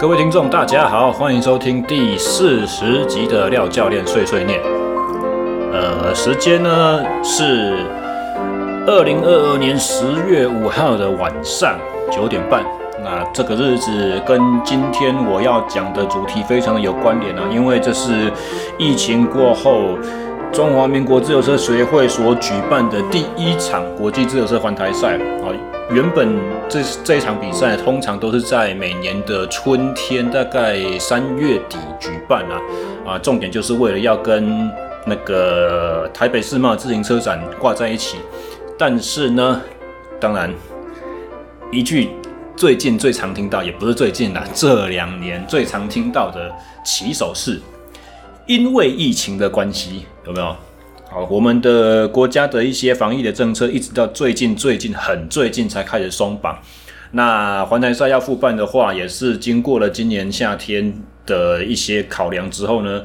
各位听众，大家好，欢迎收听第四十集的廖教练碎碎念。呃，时间呢是二零二二年十月五号的晚上九点半。那这个日子跟今天我要讲的主题非常的有关联啊，因为这是疫情过后中华民国自由车协会所举办的第一场国际自由车环台赛啊。原本这这一场比赛通常都是在每年的春天，大概三月底举办啊，啊，重点就是为了要跟那个台北世贸自行车展挂在一起。但是呢，当然一句最近最常听到，也不是最近啦，这两年最常听到的起手式，因为疫情的关系，有没有？好，我们的国家的一些防疫的政策，一直到最近最近很最近才开始松绑。那环台赛要复办的话，也是经过了今年夏天的一些考量之后呢，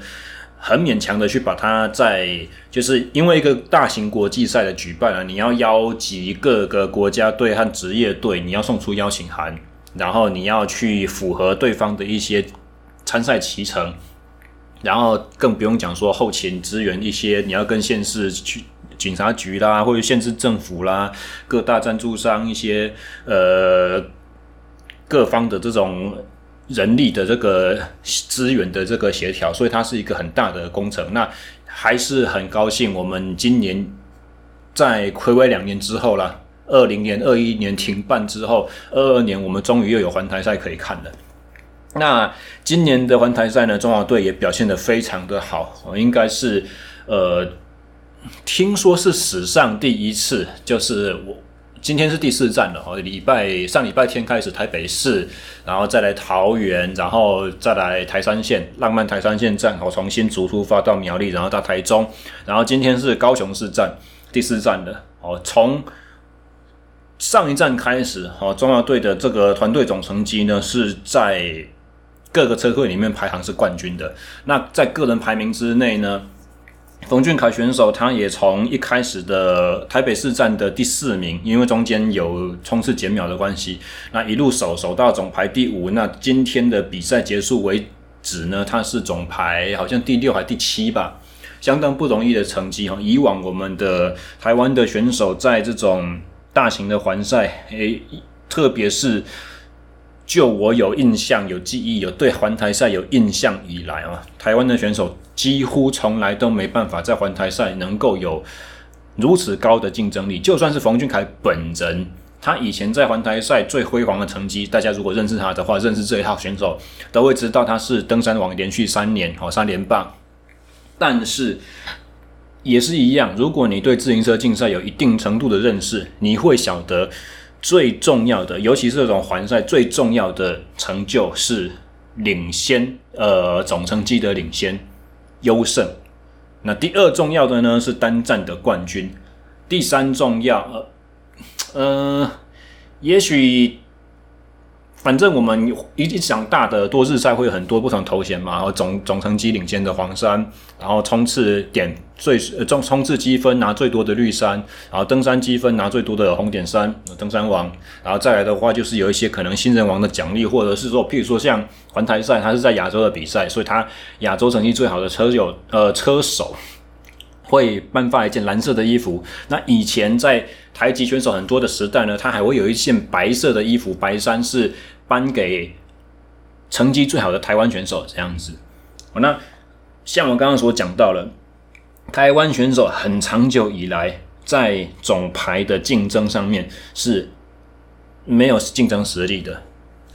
很勉强的去把它在，就是因为一个大型国际赛的举办啊，你要邀集各个国家队和职业队，你要送出邀请函，然后你要去符合对方的一些参赛骑程。然后更不用讲说后勤支援一些，你要跟县市去警察局啦，或者县市政府啦，各大赞助商一些呃各方的这种人力的这个资源的这个协调，所以它是一个很大的工程。那还是很高兴，我们今年在睽违两年之后啦，二零年、二一年停办之后，二二年我们终于又有环台赛可以看了。那今年的环台赛呢，中华队也表现得非常的好，应该是呃，听说是史上第一次，就是我今天是第四站了哦，礼拜上礼拜天开始台北市，然后再来桃园，然后再来台三线浪漫台三线站，我重新逐出发到苗栗，然后到台中，然后今天是高雄市站第四站的哦，从上一站开始哦，中华队的这个团队总成绩呢是在。各个车队里面排行是冠军的。那在个人排名之内呢，冯俊凯选手他也从一开始的台北市站的第四名，因为中间有冲刺减秒的关系，那一路守守到总排第五。那今天的比赛结束为止呢，他是总排好像第六还第七吧，相当不容易的成绩哈。以往我们的台湾的选手在这种大型的环赛，诶，特别是。就我有印象、有记忆、有对环台赛有印象以来啊，台湾的选手几乎从来都没办法在环台赛能够有如此高的竞争力。就算是冯俊凯本人，他以前在环台赛最辉煌的成绩，大家如果认识他的话，认识这一套选手，都会知道他是登山王连续三年哦三连霸。但是也是一样，如果你对自行车竞赛有一定程度的认识，你会晓得。最重要的，尤其是这种环赛，最重要的成就是领先，呃，总成绩的领先优胜。那第二重要的呢是单站的冠军。第三重要，呃，呃，也许。反正我们一一场大的多日赛会有很多不同头衔嘛，然后总总成绩领先的黄衫，然后冲刺点最呃冲冲刺积分拿最多的绿衫，然后登山积分拿最多的红点衫登山王，然后再来的话就是有一些可能新人王的奖励，或者是说譬如说像环台赛，它是在亚洲的比赛，所以它亚洲成绩最好的车友呃车手会颁发一件蓝色的衣服。那以前在台籍选手很多的时代呢，它还会有一件白色的衣服，白衫是。颁给成绩最好的台湾选手这样子，那像我刚刚所讲到了，台湾选手很长久以来在总排的竞争上面是没有竞争实力的，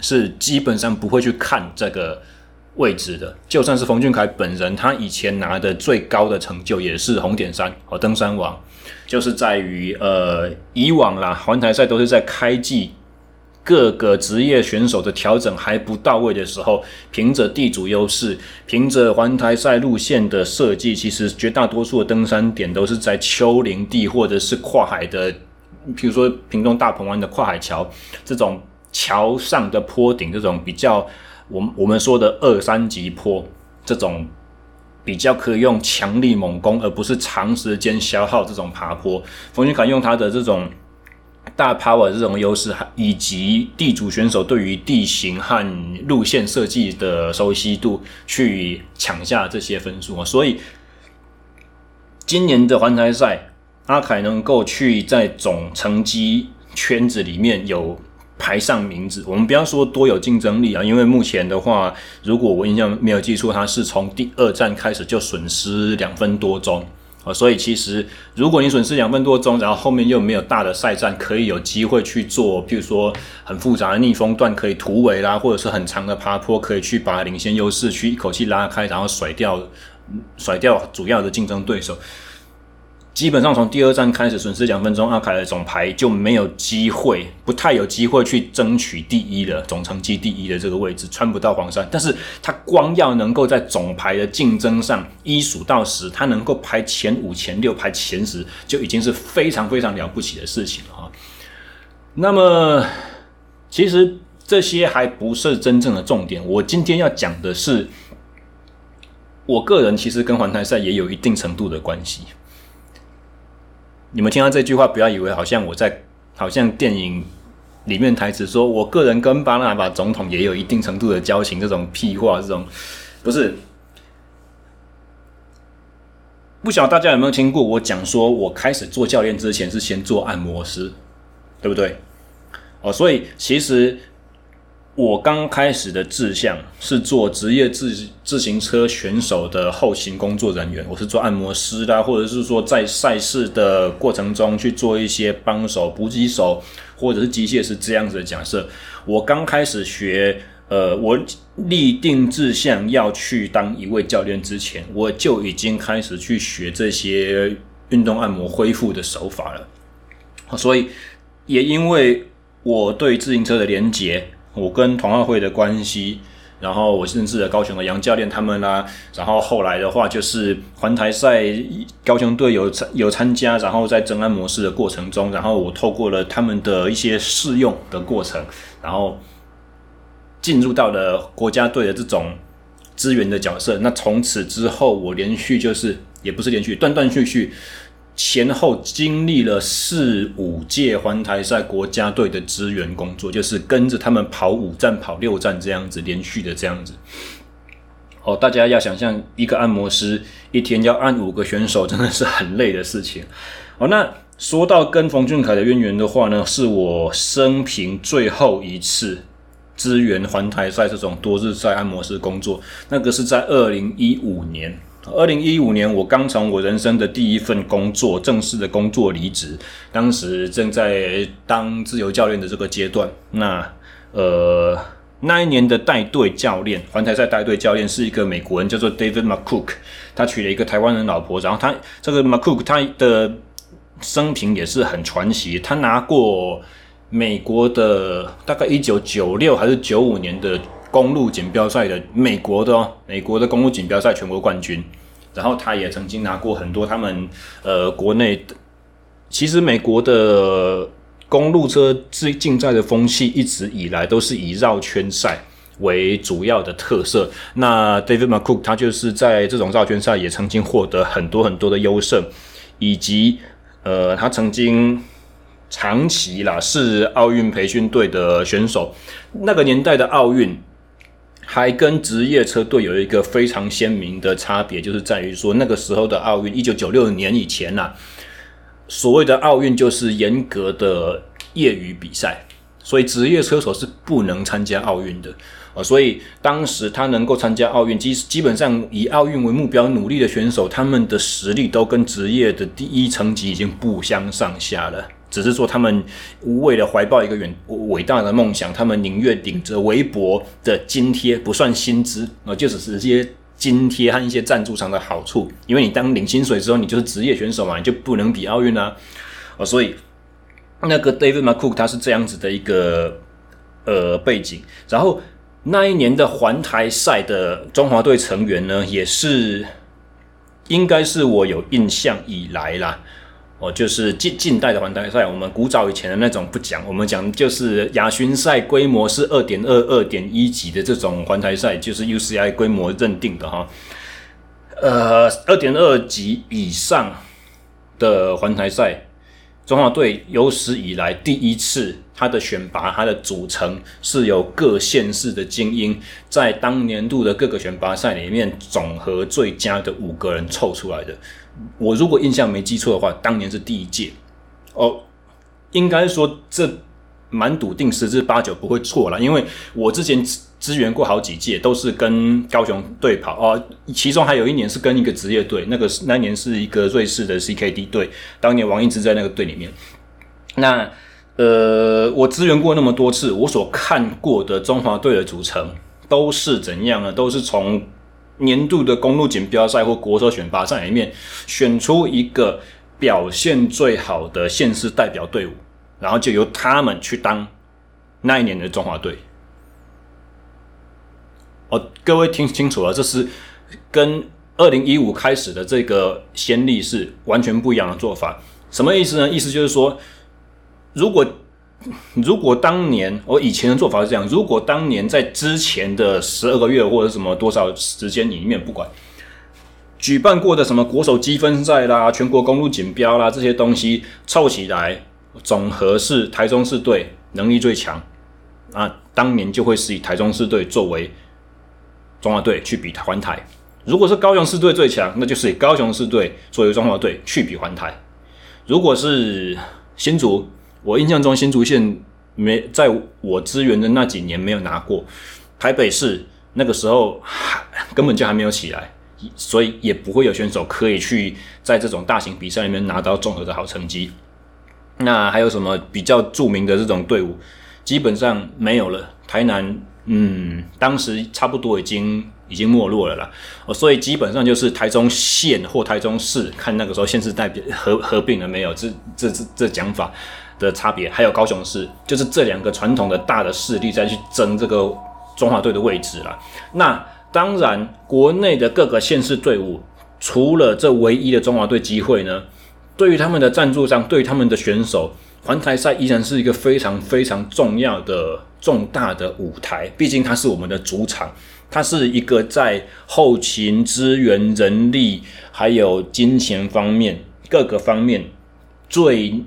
是基本上不会去看这个位置的。就算是冯俊凯本人，他以前拿的最高的成就也是红点山和登山王，就是在于呃以往啦，环台赛都是在开季。各个职业选手的调整还不到位的时候，凭着地主优势，凭着环台赛路线的设计，其实绝大多数的登山点都是在丘陵地或者是跨海的，比如说屏东大鹏湾的跨海桥这种桥上的坡顶，这种比较我们我们说的二三级坡，这种比较可以用强力猛攻，而不是长时间消耗这种爬坡。冯俊凯用他的这种。大 power 这种优势，以及地主选手对于地形和路线设计的熟悉度，去抢下这些分数啊。所以今年的环台赛，阿凯能够去在总成绩圈子里面有排上名字，我们不要说多有竞争力啊，因为目前的话，如果我印象没有记错，他是从第二站开始就损失两分多钟所以其实如果你损失两分多钟，然后后面又没有大的赛站可以有机会去做，譬如说很复杂的逆风段可以突围啦，或者是很长的爬坡可以去把领先优势去一口气拉开，然后甩掉甩掉主要的竞争对手。基本上从第二站开始损失两分钟，阿凯的总排就没有机会，不太有机会去争取第一的总成绩第一的这个位置，穿不到黄山。但是他光要能够在总排的竞争上一数到十，他能够排前五、前六、排前十，就已经是非常非常了不起的事情了啊。那么，其实这些还不是真正的重点。我今天要讲的是，我个人其实跟环台赛也有一定程度的关系。你们听到这句话，不要以为好像我在，好像电影里面台词说，我个人跟巴拿马总统也有一定程度的交情，这种屁话，这种不是。不晓得大家有没有听过我讲说，我开始做教练之前是先做按摩师，对不对？哦，所以其实。我刚开始的志向是做职业自自行车选手的后勤工作人员，我是做按摩师的，或者是说在赛事的过程中去做一些帮手、补给手，或者是机械师这样子的假设。我刚开始学，呃，我立定志向要去当一位教练之前，我就已经开始去学这些运动按摩恢复的手法了。所以，也因为我对自行车的连接。我跟同好会的关系，然后我认识了高雄的杨教练他们啦、啊，然后后来的话就是环台赛高雄队有参有参加，然后在增按模式的过程中，然后我透过了他们的一些试用的过程，然后进入到了国家队的这种资源的角色。那从此之后，我连续就是也不是连续，断断续续。前后经历了四五届环台赛国家队的支援工作，就是跟着他们跑五站、跑六站这样子连续的这样子。哦，大家要想象一个按摩师一天要按五个选手，真的是很累的事情。哦，那说到跟冯俊凯的渊源的话呢，是我生平最后一次支援环台赛这种多日赛按摩师工作，那个是在二零一五年。二零一五年，我刚从我人生的第一份工作正式的工作离职，当时正在当自由教练的这个阶段。那呃，那一年的带队教练，环台赛带队教练是一个美国人，叫做 David McCook，他娶了一个台湾人老婆。然后他这个 McCook 他的生平也是很传奇，他拿过美国的大概一九九六还是九五年的。公路锦标赛的美国的哦，美国的公路锦标赛全国冠军，然后他也曾经拿过很多他们呃国内的，其实美国的公路车自竞赛的风气一直以来都是以绕圈赛为主要的特色。那 David McCook 他就是在这种绕圈赛也曾经获得很多很多的优胜，以及呃他曾经。长期啦是奥运培训队的选手，那个年代的奥运还跟职业车队有一个非常鲜明的差别，就是在于说那个时候的奥运，一九九六年以前呐，所谓的奥运就是严格的业余比赛，所以职业车手是不能参加奥运的啊。所以当时他能够参加奥运，基基本上以奥运为目标努力的选手，他们的实力都跟职业的第一层级已经不相上下了。只是说，他们为了怀抱一个远伟大的梦想，他们宁愿领着微薄的津贴，不算薪资啊，就只是一些津贴和一些赞助商的好处。因为你当领薪水之后，你就是职业选手嘛，你就不能比奥运啊。哦，所以那个 David McCook 他是这样子的一个呃背景。然后那一年的环台赛的中华队成员呢，也是应该是我有印象以来啦。哦，就是近近代的环台赛，我们古早以前的那种不讲，我们讲就是亚巡赛规模是二点二、二点一级的这种环台赛，就是 UCI 规模认定的哈。呃，二点二级以上的环台赛，中华队有史以来第一次，他的选拔、他的组成是由各县市的精英在当年度的各个选拔赛里面总和最佳的五个人凑出来的。我如果印象没记错的话，当年是第一届哦，应该说这蛮笃定，十之八九不会错了，因为我之前支援过好几届，都是跟高雄队跑哦，其中还有一年是跟一个职业队，那个那年是一个瑞士的 CKD 队，当年王一之在那个队里面。那呃，我支援过那么多次，我所看过的中华队的组成都是怎样呢？都是从年度的公路锦标赛或国手选拔赛里面选出一个表现最好的县市代表队伍，然后就由他们去当那一年的中华队。哦，各位听清楚了，这是跟二零一五开始的这个先例是完全不一样的做法。什么意思呢？意思就是说，如果如果当年我以前的做法是这样，如果当年在之前的十二个月或者什么多少时间里面，不管举办过的什么国手积分赛啦、全国公路锦标啦这些东西凑起来，总和是台中市队能力最强啊，当年就会是以台中市队作为。中华队去比环台，如果是高雄市队最强，那就是以高雄市队作为中华队去比环台。如果是新竹，我印象中新竹县没在我支援的那几年没有拿过。台北市那个时候还根本就还没有起来，所以也不会有选手可以去在这种大型比赛里面拿到综合的好成绩。那还有什么比较著名的这种队伍？基本上没有了。台南。嗯，当时差不多已经已经没落了啦，哦，所以基本上就是台中县或台中市，看那个时候县市代表合合并了没有，这这这这讲法的差别，还有高雄市，就是这两个传统的大的势力再去争这个中华队的位置啦。那当然，国内的各个县市队伍，除了这唯一的中华队机会呢，对于他们的赞助商，对于他们的选手。环台赛依然是一个非常非常重要的重大的舞台，毕竟它是我们的主场，它是一个在后勤资源、人力还有金钱方面各个方面最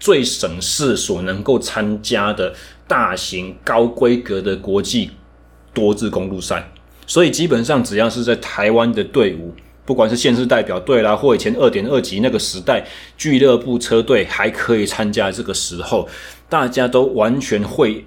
最省事所能够参加的大型高规格的国际多支公路赛，所以基本上只要是在台湾的队伍。不管是县市代表队啦，或以前二点二级那个时代，俱乐部车队还可以参加。这个时候，大家都完全会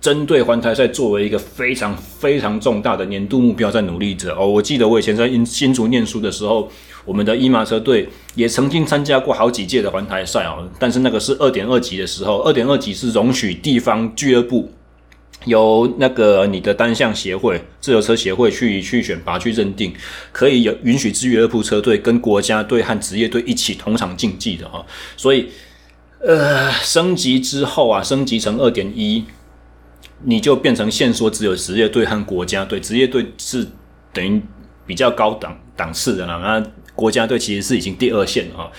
针对环台赛作为一个非常非常重大的年度目标在努力着。哦，我记得我以前在新竹念书的时候，我们的一马车队也曾经参加过好几届的环台赛哦，但是那个是二点二级的时候，二点二级是容许地方俱乐部。由那个你的单项协会、自由车协会去去选拔、去认定，可以有允许自俱乐部车队跟国家队和职业队一起同场竞技的哈。所以，呃，升级之后啊，升级成二点一，你就变成限缩只有职业队和国家队，职业队是等于比较高档档次的了。那国家队其实是已经第二线了哈。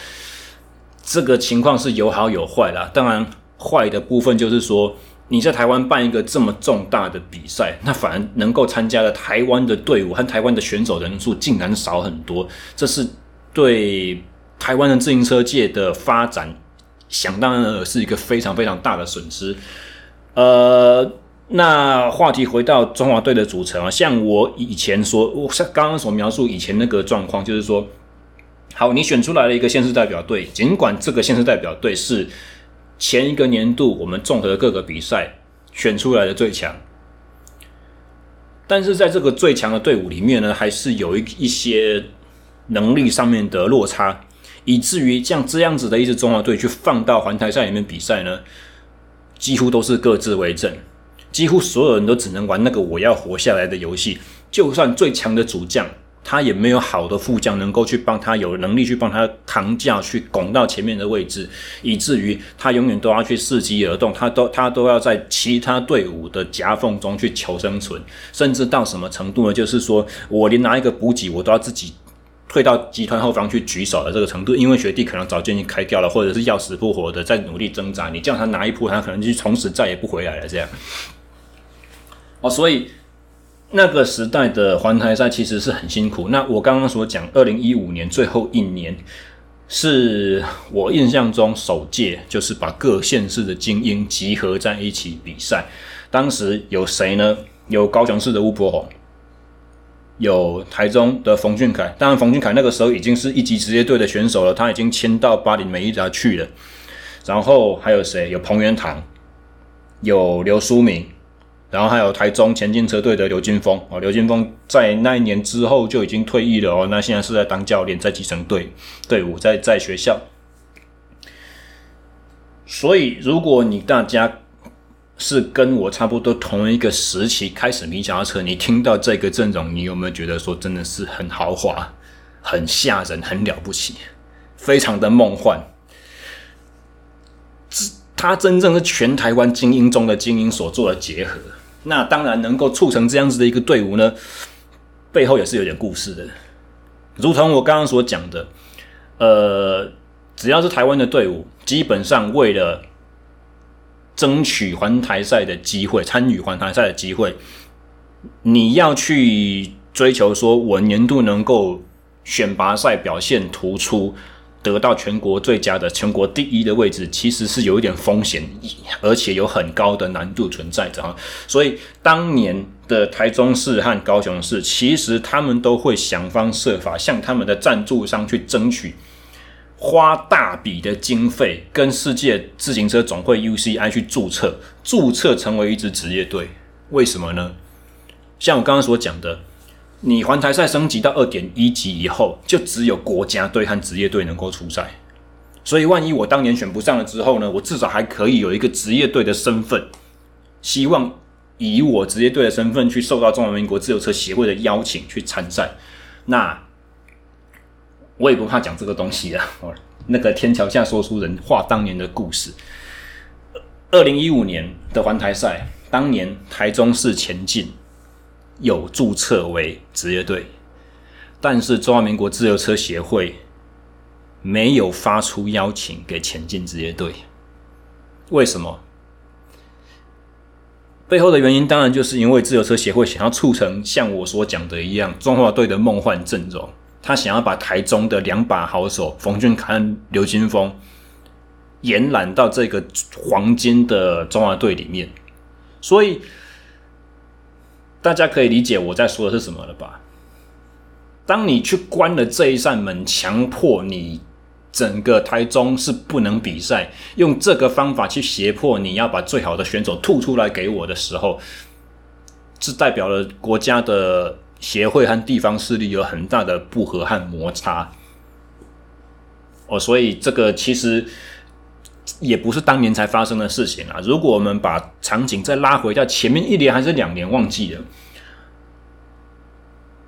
这个情况是有好有坏啦。当然，坏的部分就是说。你在台湾办一个这么重大的比赛，那反而能够参加的台湾的队伍和台湾的选手人数竟然少很多，这是对台湾的自行车界的发展，想当然是一个非常非常大的损失。呃，那话题回到中华队的组成啊，像我以前说，我像刚刚所描述以前那个状况，就是说，好，你选出来了一个县市代表队，尽管这个县市代表队是。前一个年度我们综合各个比赛选出来的最强，但是在这个最强的队伍里面呢，还是有一一些能力上面的落差，以至于像这样子的一支中华队去放到环台赛里面比赛呢，几乎都是各自为政，几乎所有人都只能玩那个我要活下来的游戏，就算最强的主将。他也没有好的副将能够去帮他，有能力去帮他扛架，去拱到前面的位置，以至于他永远都要去伺机而动，他都他都要在其他队伍的夹缝中去求生存，甚至到什么程度呢？就是说我连拿一个补给，我都要自己退到集团后方去举手的这个程度，因为学弟可能早就已经开掉了，或者是要死不活的在努力挣扎，你叫他拿一铺，他可能就从此再也不回来了。这样，哦，所以。那个时代的环台赛其实是很辛苦。那我刚刚所讲，二零一五年最后一年是我印象中首届，就是把各县市的精英集合在一起比赛。当时有谁呢？有高雄市的巫伯宏，有台中的冯俊凯。当然，冯俊凯那个时候已经是一级职业队的选手了，他已经签到巴黎美利达去了。然后还有谁？有彭元堂，有刘书明。然后还有台中前进车队的刘金峰哦，刘金峰在那一年之后就已经退役了哦，那现在是在当教练，在基层队队伍，在在学校。所以，如果你大家是跟我差不多同一个时期开始迷脚踏车，你听到这个阵容，你有没有觉得说真的是很豪华、很吓人、很了不起、非常的梦幻？他真正是全台湾精英中的精英所做的结合。那当然能够促成这样子的一个队伍呢，背后也是有点故事的。如同我刚刚所讲的，呃，只要是台湾的队伍，基本上为了争取环台赛的机会，参与环台赛的机会，你要去追求说我年度能够选拔赛表现突出。得到全国最佳的全国第一的位置，其实是有一点风险，而且有很高的难度存在着哈。所以当年的台中市和高雄市，其实他们都会想方设法向他们的赞助商去争取，花大笔的经费跟世界自行车总会 UCI 去注册，注册成为一支职业队。为什么呢？像我刚刚所讲的。你环台赛升级到二点一级以后，就只有国家队和职业队能够出赛。所以，万一我当年选不上了之后呢？我至少还可以有一个职业队的身份，希望以我职业队的身份去受到中华民国自由车协会的邀请去参赛。那我也不怕讲这个东西了。那个天桥下说书人话当年的故事。二零一五年的环台赛，当年台中市前进。有注册为职业队，但是中华民国自由车协会没有发出邀请给前进职业队。为什么？背后的原因当然就是因为自由车协会想要促成像我所讲的一样，中华队的梦幻阵容，他想要把台中的两把好手冯俊凯、刘金峰延揽到这个黄金的中华队里面，所以。大家可以理解我在说的是什么了吧？当你去关了这一扇门，强迫你整个台中是不能比赛，用这个方法去胁迫你要把最好的选手吐出来给我的时候，这代表了国家的协会和地方势力有很大的不和和摩擦。哦，所以这个其实。也不是当年才发生的事情啊！如果我们把场景再拉回到前面一年还是两年，忘记了，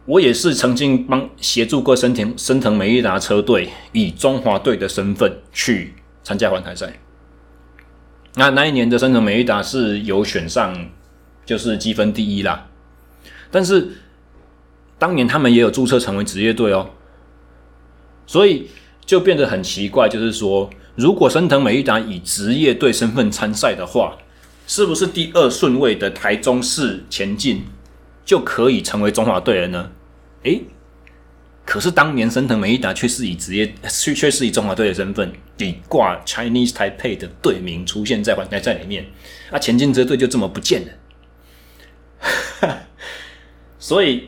我也是曾经帮协助过森田森藤美利达车队以中华队的身份去参加环台赛。那那一年的森藤美利达是有选上，就是积分第一啦。但是当年他们也有注册成为职业队哦，所以就变得很奇怪，就是说。如果森藤美利达以职业队身份参赛的话，是不是第二顺位的台中市前进就可以成为中华队了呢？诶，可是当年森藤美利达却是以职业，却却是以中华队的身份，底挂 Chinese Taipei 的队名出现在环台赛里面，啊，前进车队就这么不见了，所以。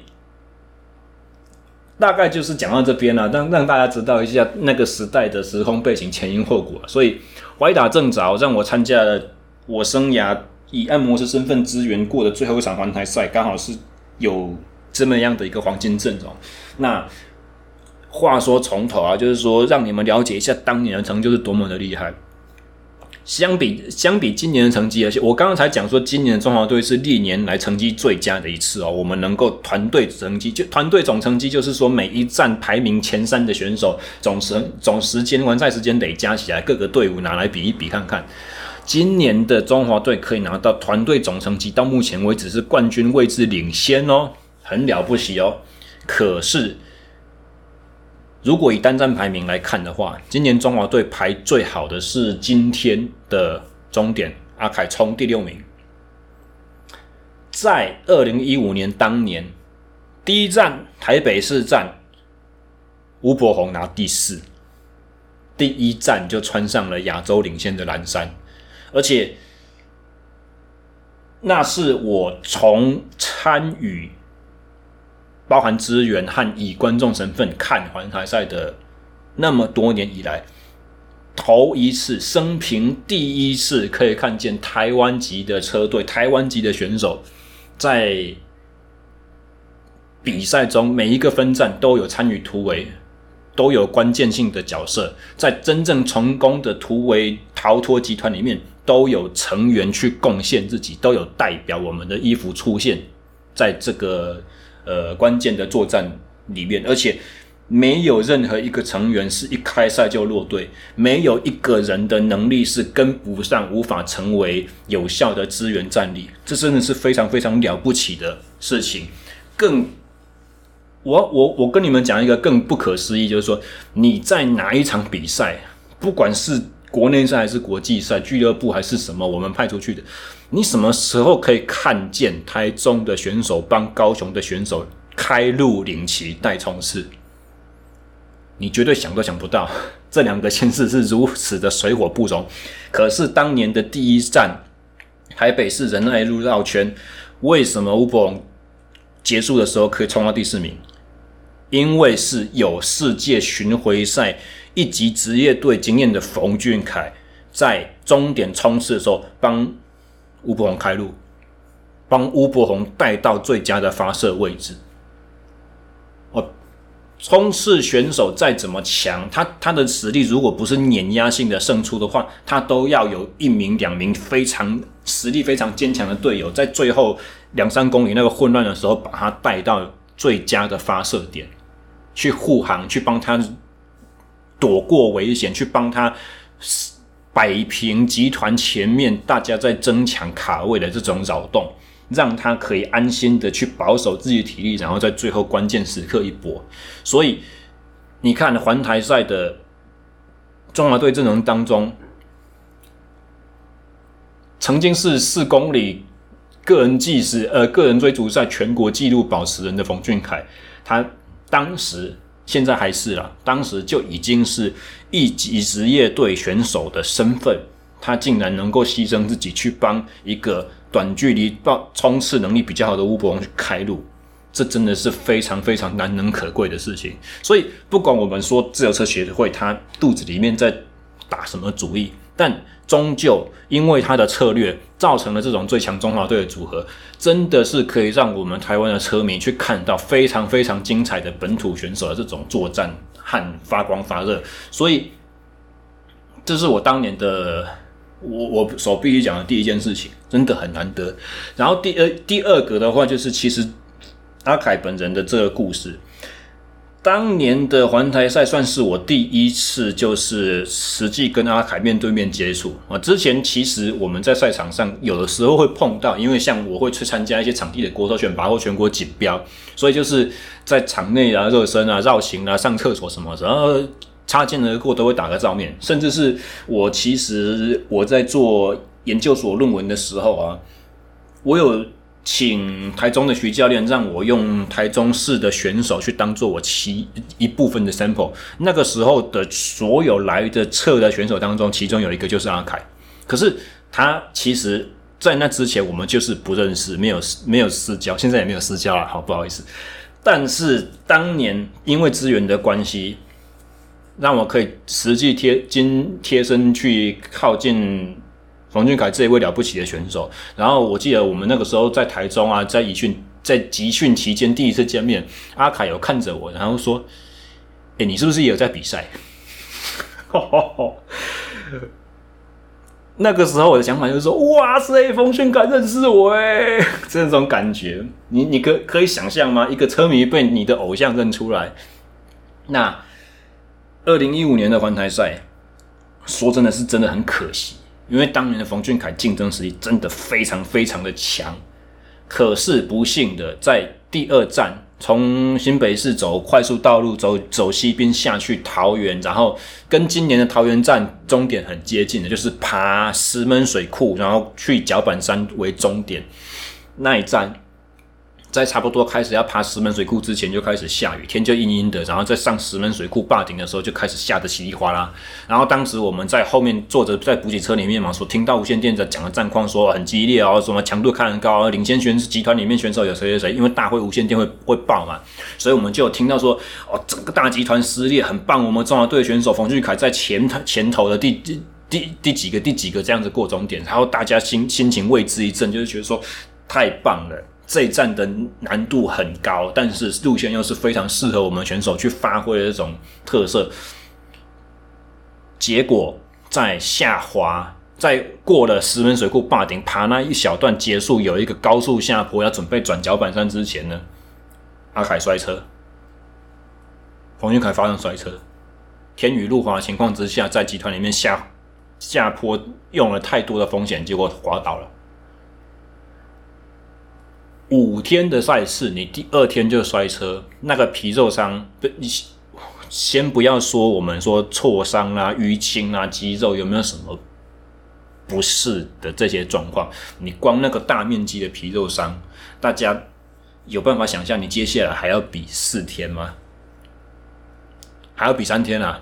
大概就是讲到这边了，让让大家知道一下那个时代的时空背景、前因后果。所以歪打正着，让我参加了我生涯以按摩师身份支援过的最后一场环台赛，刚好是有这么样的一个黄金阵容。那话说从头啊，就是说让你们了解一下当年的成就是多么的厉害。相比相比今年的成绩，而且我刚刚才讲说，今年的中华队是历年来成绩最佳的一次哦。我们能够团队成绩就团队总成绩，就是说每一站排名前三的选手总时总时间完赛时间累加起来，各个队伍拿来比一比看看。今年的中华队可以拿到团队总成绩，到目前为止是冠军位置领先哦，很了不起哦。可是。如果以单站排名来看的话，今年中华队排最好的是今天的终点阿凯冲第六名。在二零一五年当年，第一站台北市站，吴伯宏拿第四，第一站就穿上了亚洲领先的蓝衫，而且那是我从参与。包含资源和以观众身份看环台赛的那么多年以来，头一次生平第一次可以看见台湾籍的车队、台湾籍的选手在比赛中每一个分站都有参与突围，都有关键性的角色，在真正成功的突围逃脱集团里面都有成员去贡献自己，都有代表我们的衣服出现在这个。呃，关键的作战里面，而且没有任何一个成员是一开赛就落队，没有一个人的能力是跟不上，无法成为有效的支援战力，这真的是非常非常了不起的事情。更，我我我跟你们讲一个更不可思议，就是说你在哪一场比赛，不管是国内赛还是国际赛，俱乐部还是什么，我们派出去的。你什么时候可以看见台中的选手帮高雄的选手开路领旗带冲刺？你绝对想都想不到，这两个县市是如此的水火不容。可是当年的第一站，台北市仁爱路绕圈，为什么吴伯宏结束的时候可以冲到第四名？因为是有世界巡回赛一级职业队经验的冯俊凯，在终点冲刺的时候帮。吴伯宏开路，帮吴伯宏带到最佳的发射位置。哦，冲刺选手再怎么强，他他的实力如果不是碾压性的胜出的话，他都要有一名两名非常实力非常坚强的队友，在最后两三公里那个混乱的时候，把他带到最佳的发射点，去护航，去帮他躲过危险，去帮他。摆平集团前面大家在争抢卡位的这种扰动，让他可以安心的去保守自己的体力，然后在最后关键时刻一搏。所以你看环台赛的中华队阵容当中，曾经是四公里个人计时呃个人追逐赛全国纪录保持人的冯俊凯，他当时。现在还是啦，当时就已经是一级职业队选手的身份，他竟然能够牺牲自己去帮一个短距离爆冲刺能力比较好的乌伯宏去开路，这真的是非常非常难能可贵的事情。所以，不管我们说自由车协会他肚子里面在打什么主意，但。终究因为他的策略，造成了这种最强中华队的组合，真的是可以让我们台湾的车迷去看到非常非常精彩的本土选手的这种作战和发光发热。所以，这是我当年的我我所必须讲的第一件事情，真的很难得。然后第二第二个的话，就是其实阿凯本人的这个故事。当年的环台赛算是我第一次，就是实际跟阿凯面对面接触啊。之前其实我们在赛场上有的时候会碰到，因为像我会去参加一些场地的国手选拔或全国锦标，所以就是在场内啊、热身啊、绕行啊、上厕所什么，然后擦肩而过都会打个照面。甚至是我其实我在做研究所论文的时候啊，我有。请台中的徐教练让我用台中市的选手去当做我其一部分的 sample。那个时候的所有来的测的选手当中，其中有一个就是阿凯。可是他其实，在那之前我们就是不认识，没有没有私交，现在也没有私交了。好，不好意思。但是当年因为资源的关系，让我可以实际贴经贴身去靠近。冯俊凯这一位了不起的选手，然后我记得我们那个时候在台中啊，在集训在集训期间第一次见面，阿凯有看着我，然后说：“哎，你是不是也有在比赛？” 那个时候我的想法就是说：“哇塞，冯俊凯认识我哎！” 这种感觉，你你可可以想象吗？一个车迷被你的偶像认出来。那二零一五年的环台赛，说真的是真的很可惜。因为当年的冯俊凯竞争实力真的非常非常的强，可是不幸的在第二站从新北市走快速道路走走西边下去桃园，然后跟今年的桃园站终点很接近的，就是爬石门水库，然后去脚板山为终点。那一站，在差不多开始要爬石门水库之前就开始下雨，天就阴阴的，然后在上石门水库坝顶的时候就开始下得稀里哗啦。然后当时我们在后面坐着在补给车里面嘛，所听到无线电在讲的战况说很激烈哦，什么强度看很高，领先选集团里面选手有谁谁谁，因为大会无线电会会报嘛，所以我们就有听到说哦，整个大集团撕裂很棒，我们中华队选手冯俊凯在前前头的第第第第几个第几个这样子过终点，然后大家心心情为之一振，就是觉得说太棒了。这一站的难度很高，但是路线又是非常适合我们选手去发挥的这种特色。结果在下滑，在过了石门水库坝顶爬那一小段结束，有一个高速下坡，要准备转脚板山之前呢，阿凯摔车，冯俊凯发生摔车，天雨路滑的情况之下，在集团里面下下坡用了太多的风险，结果滑倒了。五天的赛事，你第二天就摔车，那个皮肉伤，不，你先不要说我们说挫伤啊、淤青啊、肌肉有没有什么不适的这些状况，你光那个大面积的皮肉伤，大家有办法想象你接下来还要比四天吗？还要比三天啊？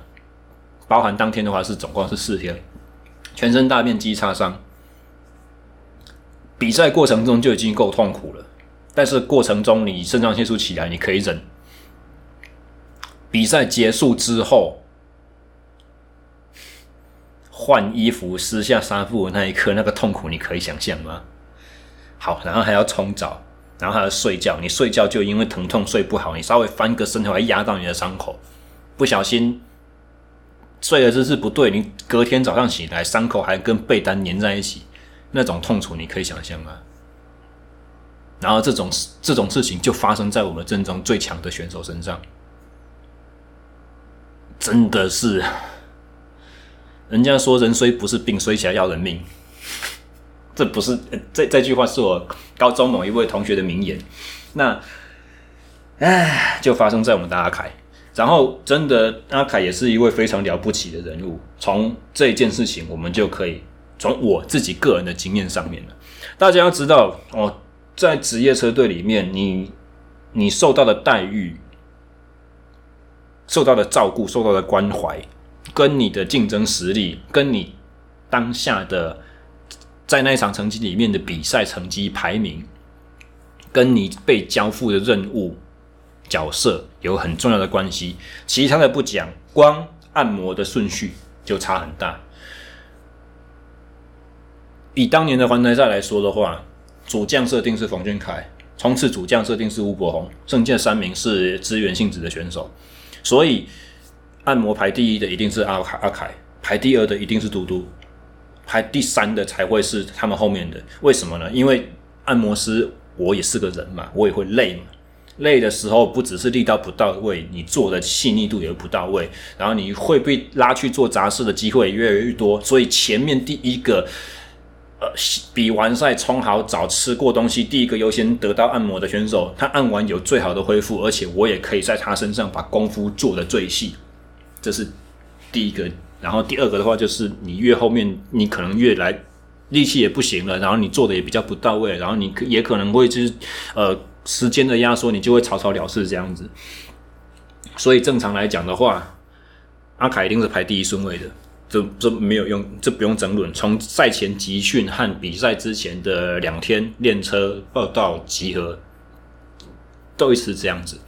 包含当天的话是总共是四天，全身大面积擦伤，比赛过程中就已经够痛苦了。但是过程中，你肾上腺素起来，你可以忍。比赛结束之后，换衣服、撕下纱布的那一刻，那个痛苦，你可以想象吗？好，然后还要冲澡，然后还要睡觉。你睡觉就因为疼痛睡不好，你稍微翻个身，还压到你的伤口，不小心睡的姿势不对，你隔天早上起来，伤口还跟被单粘在一起，那种痛楚，你可以想象吗？然后这种这种事情就发生在我们阵中最强的选手身上，真的是，人家说人虽不是病，虽起来要人命，这不是这这句话是我高中某一位同学的名言。那，唉，就发生在我们的阿凯。然后，真的阿凯也是一位非常了不起的人物。从这件事情，我们就可以从我自己个人的经验上面了。大家要知道哦。在职业车队里面，你你受到的待遇、受到的照顾、受到的关怀，跟你的竞争实力，跟你当下的在那一场成绩里面的比赛成绩排名，跟你被交付的任务角色有很重要的关系。其他的不讲，光按摩的顺序就差很大。以当年的环台赛来说的话。主将设定是冯俊凯，冲刺主将设定是吴伯宏，剩下三名是支援性质的选手，所以按摩排第一的一定是阿凯，阿凯排第二的一定是嘟嘟，排第三的才会是他们后面的。为什么呢？因为按摩师我也是个人嘛，我也会累嘛，累的时候不只是力道不到位，你做的细腻度也不到位，然后你会被拉去做杂事的机会越来越多，所以前面第一个。呃，比完赛冲好澡、吃过东西，第一个优先得到按摩的选手，他按完有最好的恢复，而且我也可以在他身上把功夫做得最细，这是第一个。然后第二个的话，就是你越后面，你可能越来力气也不行了，然后你做的也比较不到位，然后你也可能会就是呃时间的压缩，你就会草草了事这样子。所以正常来讲的话，阿凯一定是排第一顺位的。这这没有用，这不用争论。从赛前集训和比赛之前的两天练车报到集合，都是这样子。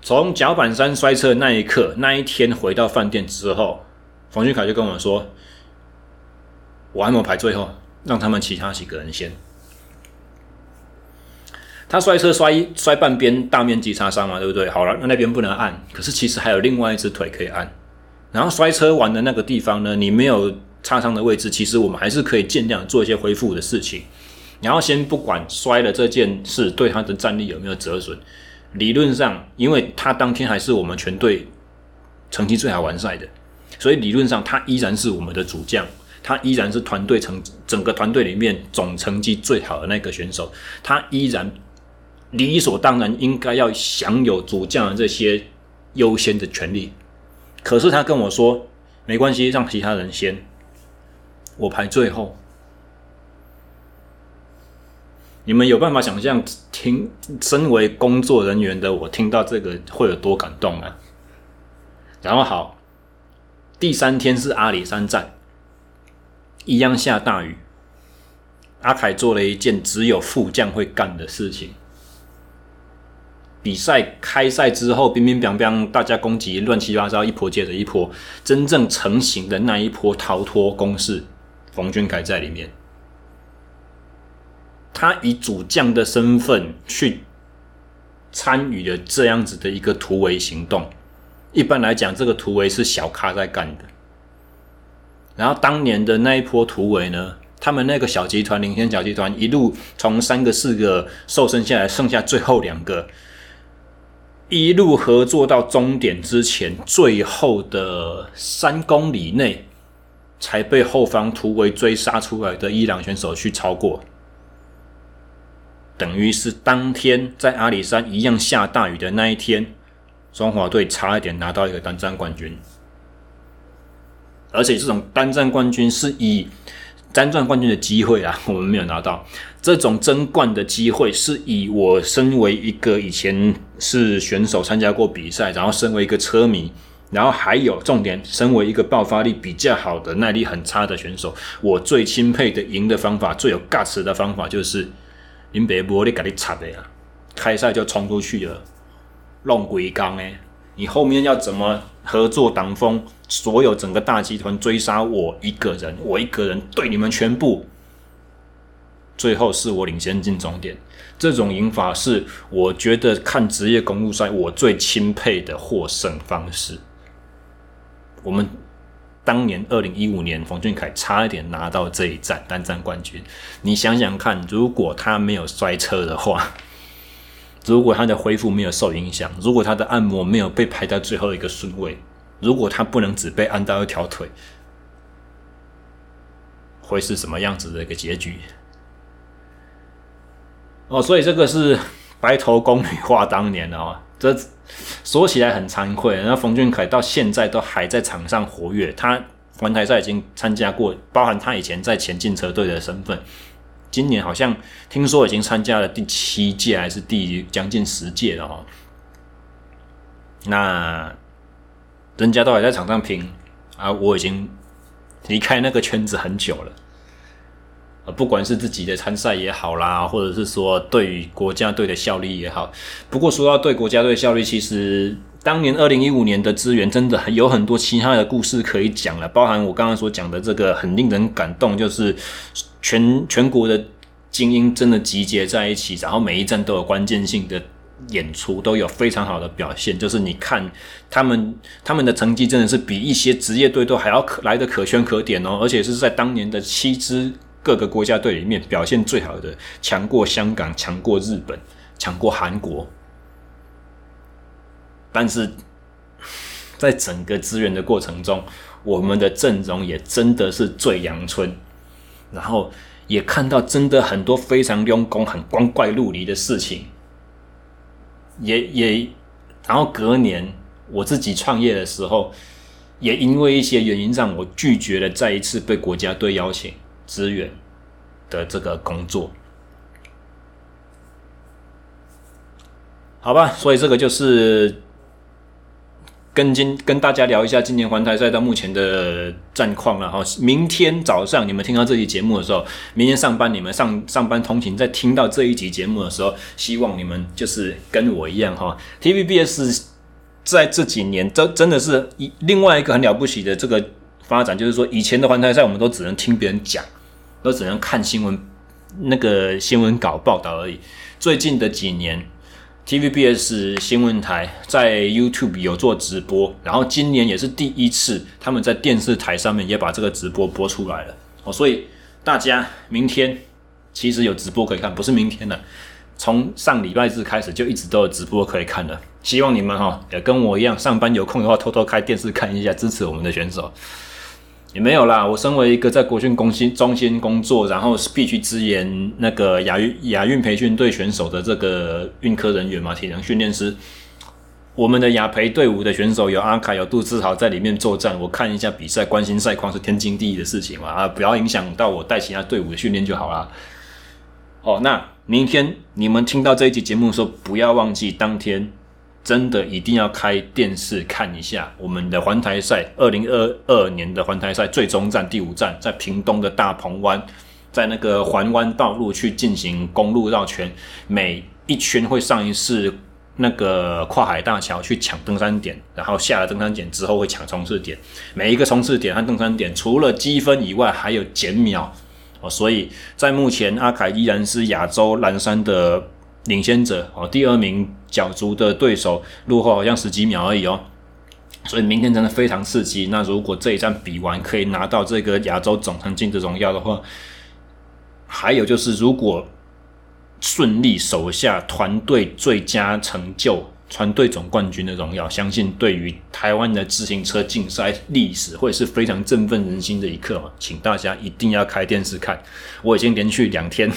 从脚板山摔车那一刻，那一天回到饭店之后，冯俊凯就跟我说：“我按摩排最后，让他们其他几个人先。”他摔车摔摔半边，大面积擦伤嘛，对不对？好了，那那边不能按，可是其实还有另外一只腿可以按。然后摔车完的那个地方呢，你没有擦伤的位置，其实我们还是可以尽量做一些恢复的事情。然后先不管摔了这件事对他的战力有没有折损，理论上，因为他当天还是我们全队成绩最好完赛的，所以理论上他依然是我们的主将，他依然是团队成整个团队里面总成绩最好的那个选手，他依然理所当然应该要享有主将的这些优先的权利。可是他跟我说，没关系，让其他人先，我排最后。你们有办法想象听身为工作人员的我听到这个会有多感动啊？然后好，第三天是阿里山站，一样下大雨。阿凯做了一件只有副将会干的事情。比赛开赛之后，乒乒乓乓，大家攻击乱七八糟，一波接着一波，真正成型的那一波逃脱攻势，冯俊凯在里面。他以主将的身份去参与了这样子的一个突围行动。一般来讲，这个突围是小咖在干的。然后当年的那一波突围呢，他们那个小集团领先小集团一路从三个四个瘦身下来，剩下最后两个，一路合作到终点之前，最后的三公里内才被后方突围追杀出来的伊朗选手去超过。等于是当天在阿里山一样下大雨的那一天，中华队差一点拿到一个单战冠军，而且这种单战冠军是以单战冠军的机会啊，我们没有拿到这种争冠的机会，是以我身为一个以前是选手参加过比赛，然后身为一个车迷，然后还有重点，身为一个爆发力比较好的耐力很差的选手，我最钦佩的赢的方法，最有 guts 的方法就是。林北波，你赶紧插的呀！开赛就冲出去了，弄鬼刚诶！你后面要怎么合作挡风？所有整个大集团追杀我一个人，我一个人对你们全部。最后是我领先进终点，这种赢法是我觉得看职业公路赛我最钦佩的获胜方式。我们。当年二零一五年，冯俊凯差一点拿到这一站单站冠军。你想想看，如果他没有摔车的话，如果他的恢复没有受影响，如果他的按摩没有被排到最后一个顺位，如果他不能只被按到一条腿，会是什么样子的一个结局？哦，所以这个是白头宫女话当年哦。这说起来很惭愧，那冯俊凯到现在都还在场上活跃。他环台赛已经参加过，包含他以前在前进车队的身份。今年好像听说已经参加了第七届还是第将近十届了哈。那人家都还在场上拼啊，我已经离开那个圈子很久了。不管是自己的参赛也好啦，或者是说对于国家队的效力也好。不过说到对国家队效力，其实当年二零一五年的资源真的很有很多其他的故事可以讲了，包含我刚刚所讲的这个很令人感动，就是全全国的精英真的集结在一起，然后每一站都有关键性的演出，都有非常好的表现。就是你看他们他们的成绩真的是比一些职业队都还要可来的可圈可点哦，而且是在当年的七支。各个国家队里面表现最好的，强过香港，强过日本，强过韩国。但是在整个支援的过程中，我们的阵容也真的是最阳春，然后也看到真的很多非常用功、很光怪陆离的事情。也也，然后隔年我自己创业的时候，也因为一些原因让我拒绝了再一次被国家队邀请。支援的这个工作，好吧，所以这个就是跟今跟大家聊一下今年环台赛到目前的战况了哈。明天早上你们听到这期节目的时候，明天上班你们上上班通勤，在听到这一集节目的时候，希望你们就是跟我一样哈。TVBS 在这几年，真真的是一另外一个很了不起的这个。发展就是说，以前的环台赛我们都只能听别人讲，都只能看新闻那个新闻稿报道而已。最近的几年，TVBS 新闻台在 YouTube 有做直播，然后今年也是第一次他们在电视台上面也把这个直播播出来了。哦，所以大家明天其实有直播可以看，不是明天了，从上礼拜日开始就一直都有直播可以看了。希望你们哈也跟我一样，上班有空的话偷偷开电视看一下，支持我们的选手。也没有啦，我身为一个在国训中心中心工作，然后必须支援那个亚运亚运培训队选手的这个运科人员嘛，体能训练师。我们的亚培队伍的选手有阿凯有杜志豪在里面作战，我看一下比赛，关心赛况是天经地义的事情嘛，啊，不要影响到我带其他队伍的训练就好啦。哦，那明天你们听到这一集节目的时候，不要忘记当天真的一定要开电视看一下我们的环台赛，二零二二年的环台赛最终站第五站，在屏东的大鹏湾，在那个环湾道路去进行公路绕圈，每一圈会上一次那个跨海大桥去抢登山点，然后下了登山点之后会抢冲刺点，每一个冲刺点和登山点除了积分以外，还有减秒哦。所以在目前，阿凯依然是亚洲蓝山的领先者哦。第二名角逐的对手落后好像十几秒而已哦。所以明天真的非常刺激。那如果这一站比完可以拿到这个亚洲总成绩的荣耀的话，还有就是如果顺利守下团队最佳成就。团队总冠军的荣耀，相信对于台湾的自行车竞赛历史会是非常振奋人心的一刻嘛，请大家一定要开电视看。我已经连续两天、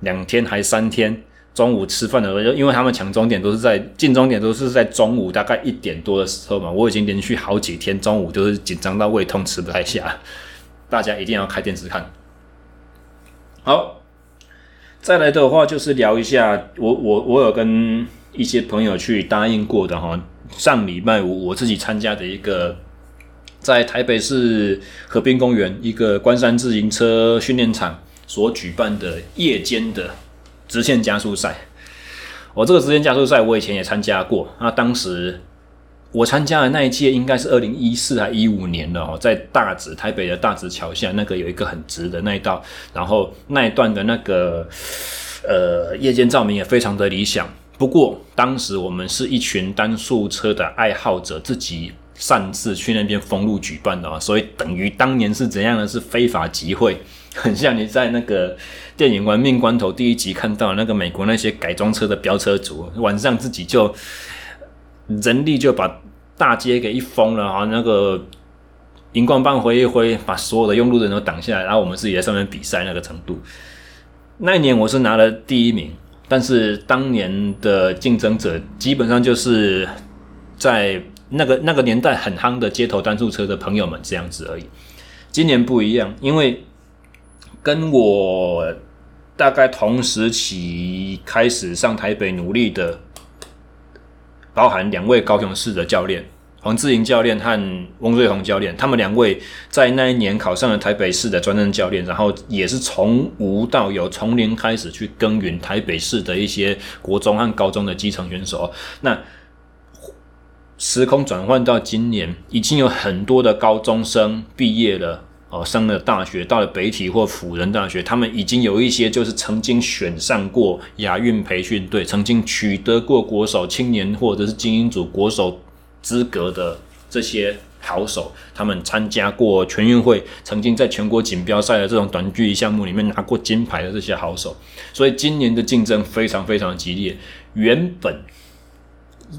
两天还三天中午吃饭的时候，就因为他们抢终点都是在进终点都是在中午大概一点多的时候嘛，我已经连续好几天中午都是紧张到胃痛吃不太下。大家一定要开电视看。好，再来的话就是聊一下，我我我有跟。一些朋友去答应过的哈，上礼拜五我自己参加的一个在台北市河滨公园一个关山自行车训练场所举办的夜间的直线加速赛。我这个直线加速赛我以前也参加过，那当时我参加的那一届应该是二零一四还一五年了哦，在大直台北的大直桥下那个有一个很直的那一道，然后那一段的那个呃夜间照明也非常的理想。不过当时我们是一群单速车的爱好者，自己擅自去那边封路举办的啊，所以等于当年是怎样的？是非法集会，很像你在那个电影《玩命关头》第一集看到那个美国那些改装车的飙车族，晚上自己就人力就把大街给一封了啊，那个荧光棒挥一挥，把所有的用路的人都挡下来，然后我们自己在上面比赛那个程度。那一年我是拿了第一名。但是当年的竞争者基本上就是在那个那个年代很夯的街头单速车的朋友们这样子而已。今年不一样，因为跟我大概同时期开始上台北努力的，包含两位高雄市的教练。黄志莹教练和翁瑞红教练，他们两位在那一年考上了台北市的专任教练，然后也是从无到有，从零开始去耕耘台北市的一些国中和高中的基层选手。那时空转换到今年，已经有很多的高中生毕业了，哦，上了大学，到了北体或辅仁大学，他们已经有一些就是曾经选上过亚运培训队，曾经取得过国手青年或者是精英组国手。资格的这些好手，他们参加过全运会，曾经在全国锦标赛的这种短距离项目里面拿过金牌的这些好手，所以今年的竞争非常非常激烈。原本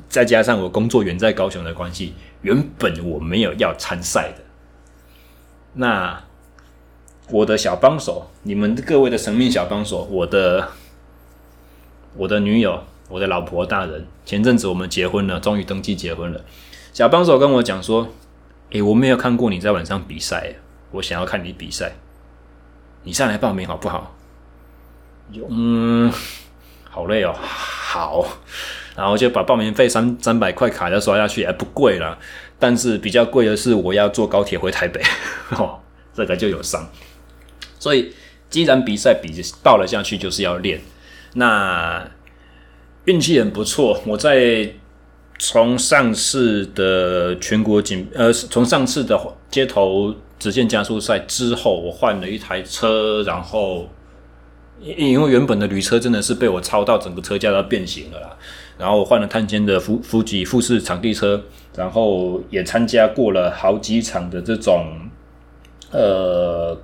再加上我工作远在高雄的关系，原本我没有要参赛的。那我的小帮手，你们各位的神秘小帮手，我的我的女友。我的老婆大人，前阵子我们结婚了，终于登记结婚了。小帮手跟我讲说：“诶，我没有看过你在晚上比赛，我想要看你比赛，你上来报名好不好？”嗯，好累哦，好。然后就把报名费三三百块卡要刷下去，还不贵啦。但是比较贵的是我要坐高铁回台北，哦，这个就有伤。所以既然比赛比报了下去，就是要练。那。运气很不错，我在从上次的全国锦，呃，从上次的街头直线加速赛之后，我换了一台车，然后因因为原本的旅车真的是被我超到整个车架都变形了啦，然后换了碳纤的富富吉富士场地车，然后也参加过了好几场的这种，呃。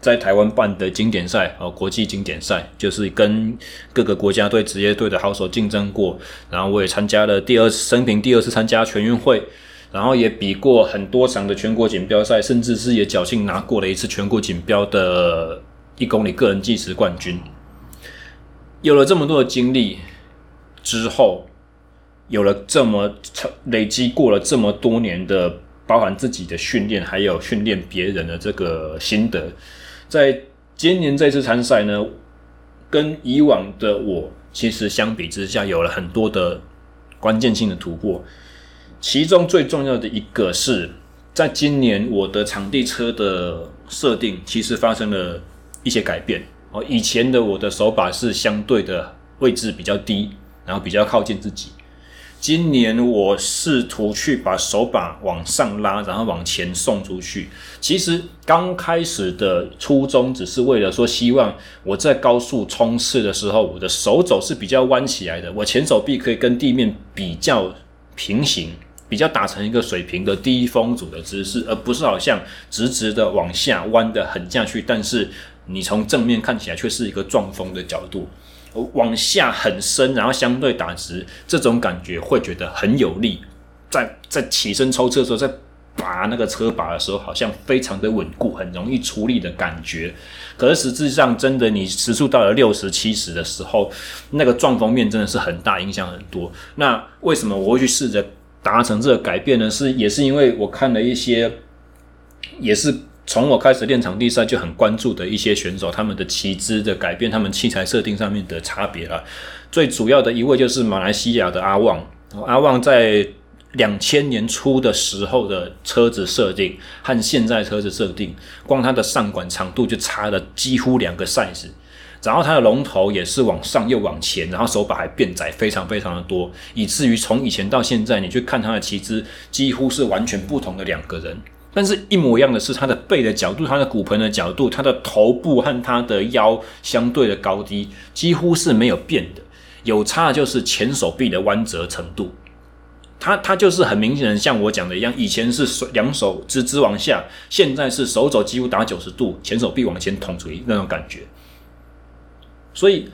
在台湾办的经典赛哦，国际经典赛就是跟各个国家队、职业队的好手竞争过，然后我也参加了第二次，生平第二次参加全运会，然后也比过很多场的全国锦标赛，甚至是也侥幸拿过了一次全国锦标的一公里个人计时冠军。有了这么多的经历之后，有了这么累积过了这么多年的，包含自己的训练，还有训练别人的这个心得。在今年这次参赛呢，跟以往的我其实相比之下，有了很多的关键性的突破。其中最重要的一个是，在今年我的场地车的设定其实发生了一些改变。哦，以前的我的手把是相对的位置比较低，然后比较靠近自己。今年我试图去把手把往上拉，然后往前送出去。其实刚开始的初衷只是为了说，希望我在高速冲刺的时候，我的手肘是比较弯起来的，我前手臂可以跟地面比较平行，比较打成一个水平的低风阻的姿势，而不是好像直直的往下弯的很下去，但是你从正面看起来却是一个撞风的角度。往下很深，然后相对打直，这种感觉会觉得很有力。在在起身抽车的时候，在拔那个车把的时候，好像非常的稳固，很容易出力的感觉。可是实际上，真的你时速到了六十七十的时候，那个撞风面真的是很大，影响很多。那为什么我会去试着达成这个改变呢？是也是因为我看了一些，也是。从我开始练场地赛就很关注的一些选手，他们的骑姿的改变，他们器材设定上面的差别啊。最主要的一位就是马来西亚的阿旺，阿旺在两千年初的时候的车子设定和现在车子设定，光它的上管长度就差了几乎两个 size，然后它的龙头也是往上又往前，然后手把还变窄，非常非常的多，以至于从以前到现在，你去看他的骑姿，几乎是完全不同的两个人。但是，一模一样的是，它的背的角度、它的骨盆的角度、它的头部和它的腰相对的高低几乎是没有变的，有差就是前手臂的弯折程度。它它就是很明显的，像我讲的一样，以前是手两手直直往下，现在是手肘几乎打九十度，前手臂往前捅出那种感觉。所以。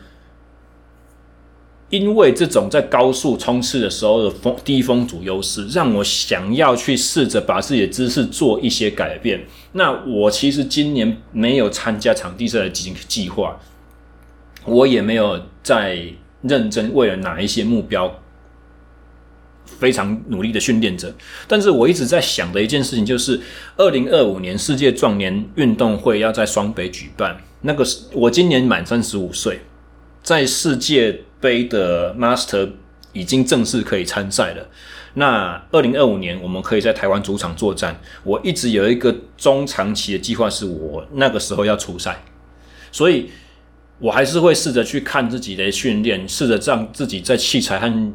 因为这种在高速冲刺的时候的风低风阻优势，让我想要去试着把自己的姿势做一些改变。那我其实今年没有参加场地赛的计计划，我也没有在认真为了哪一些目标非常努力的训练着。但是我一直在想的一件事情就是，二零二五年世界壮年运动会要在双北举办，那个是我今年满三十五岁，在世界。杯的 Master 已经正式可以参赛了。那二零二五年我们可以在台湾主场作战。我一直有一个中长期的计划，是我那个时候要出赛，所以我还是会试着去看自己的训练，试着让自己在器材和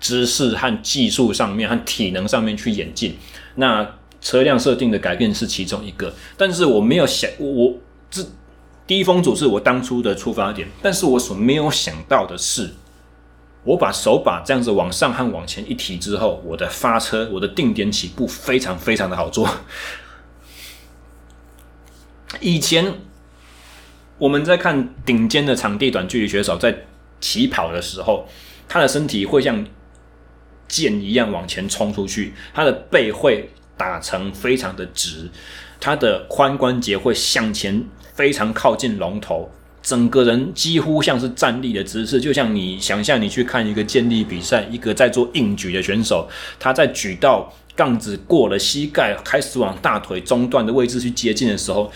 知识和技术上面和体能上面去演进。那车辆设定的改变是其中一个，但是我没有想我这。低风阻是我当初的出发点，但是我所没有想到的是，我把手把这样子往上和往前一提之后，我的发车、我的定点起步非常非常的好做。以前我们在看顶尖的场地短距离选手在起跑的时候，他的身体会像箭一样往前冲出去，他的背会打成非常的直，他的髋关节会向前。非常靠近龙头，整个人几乎像是站立的姿势，就像你想象你去看一个健力比赛，一个在做硬举的选手，他在举到杠子过了膝盖，开始往大腿中段的位置去接近的时候，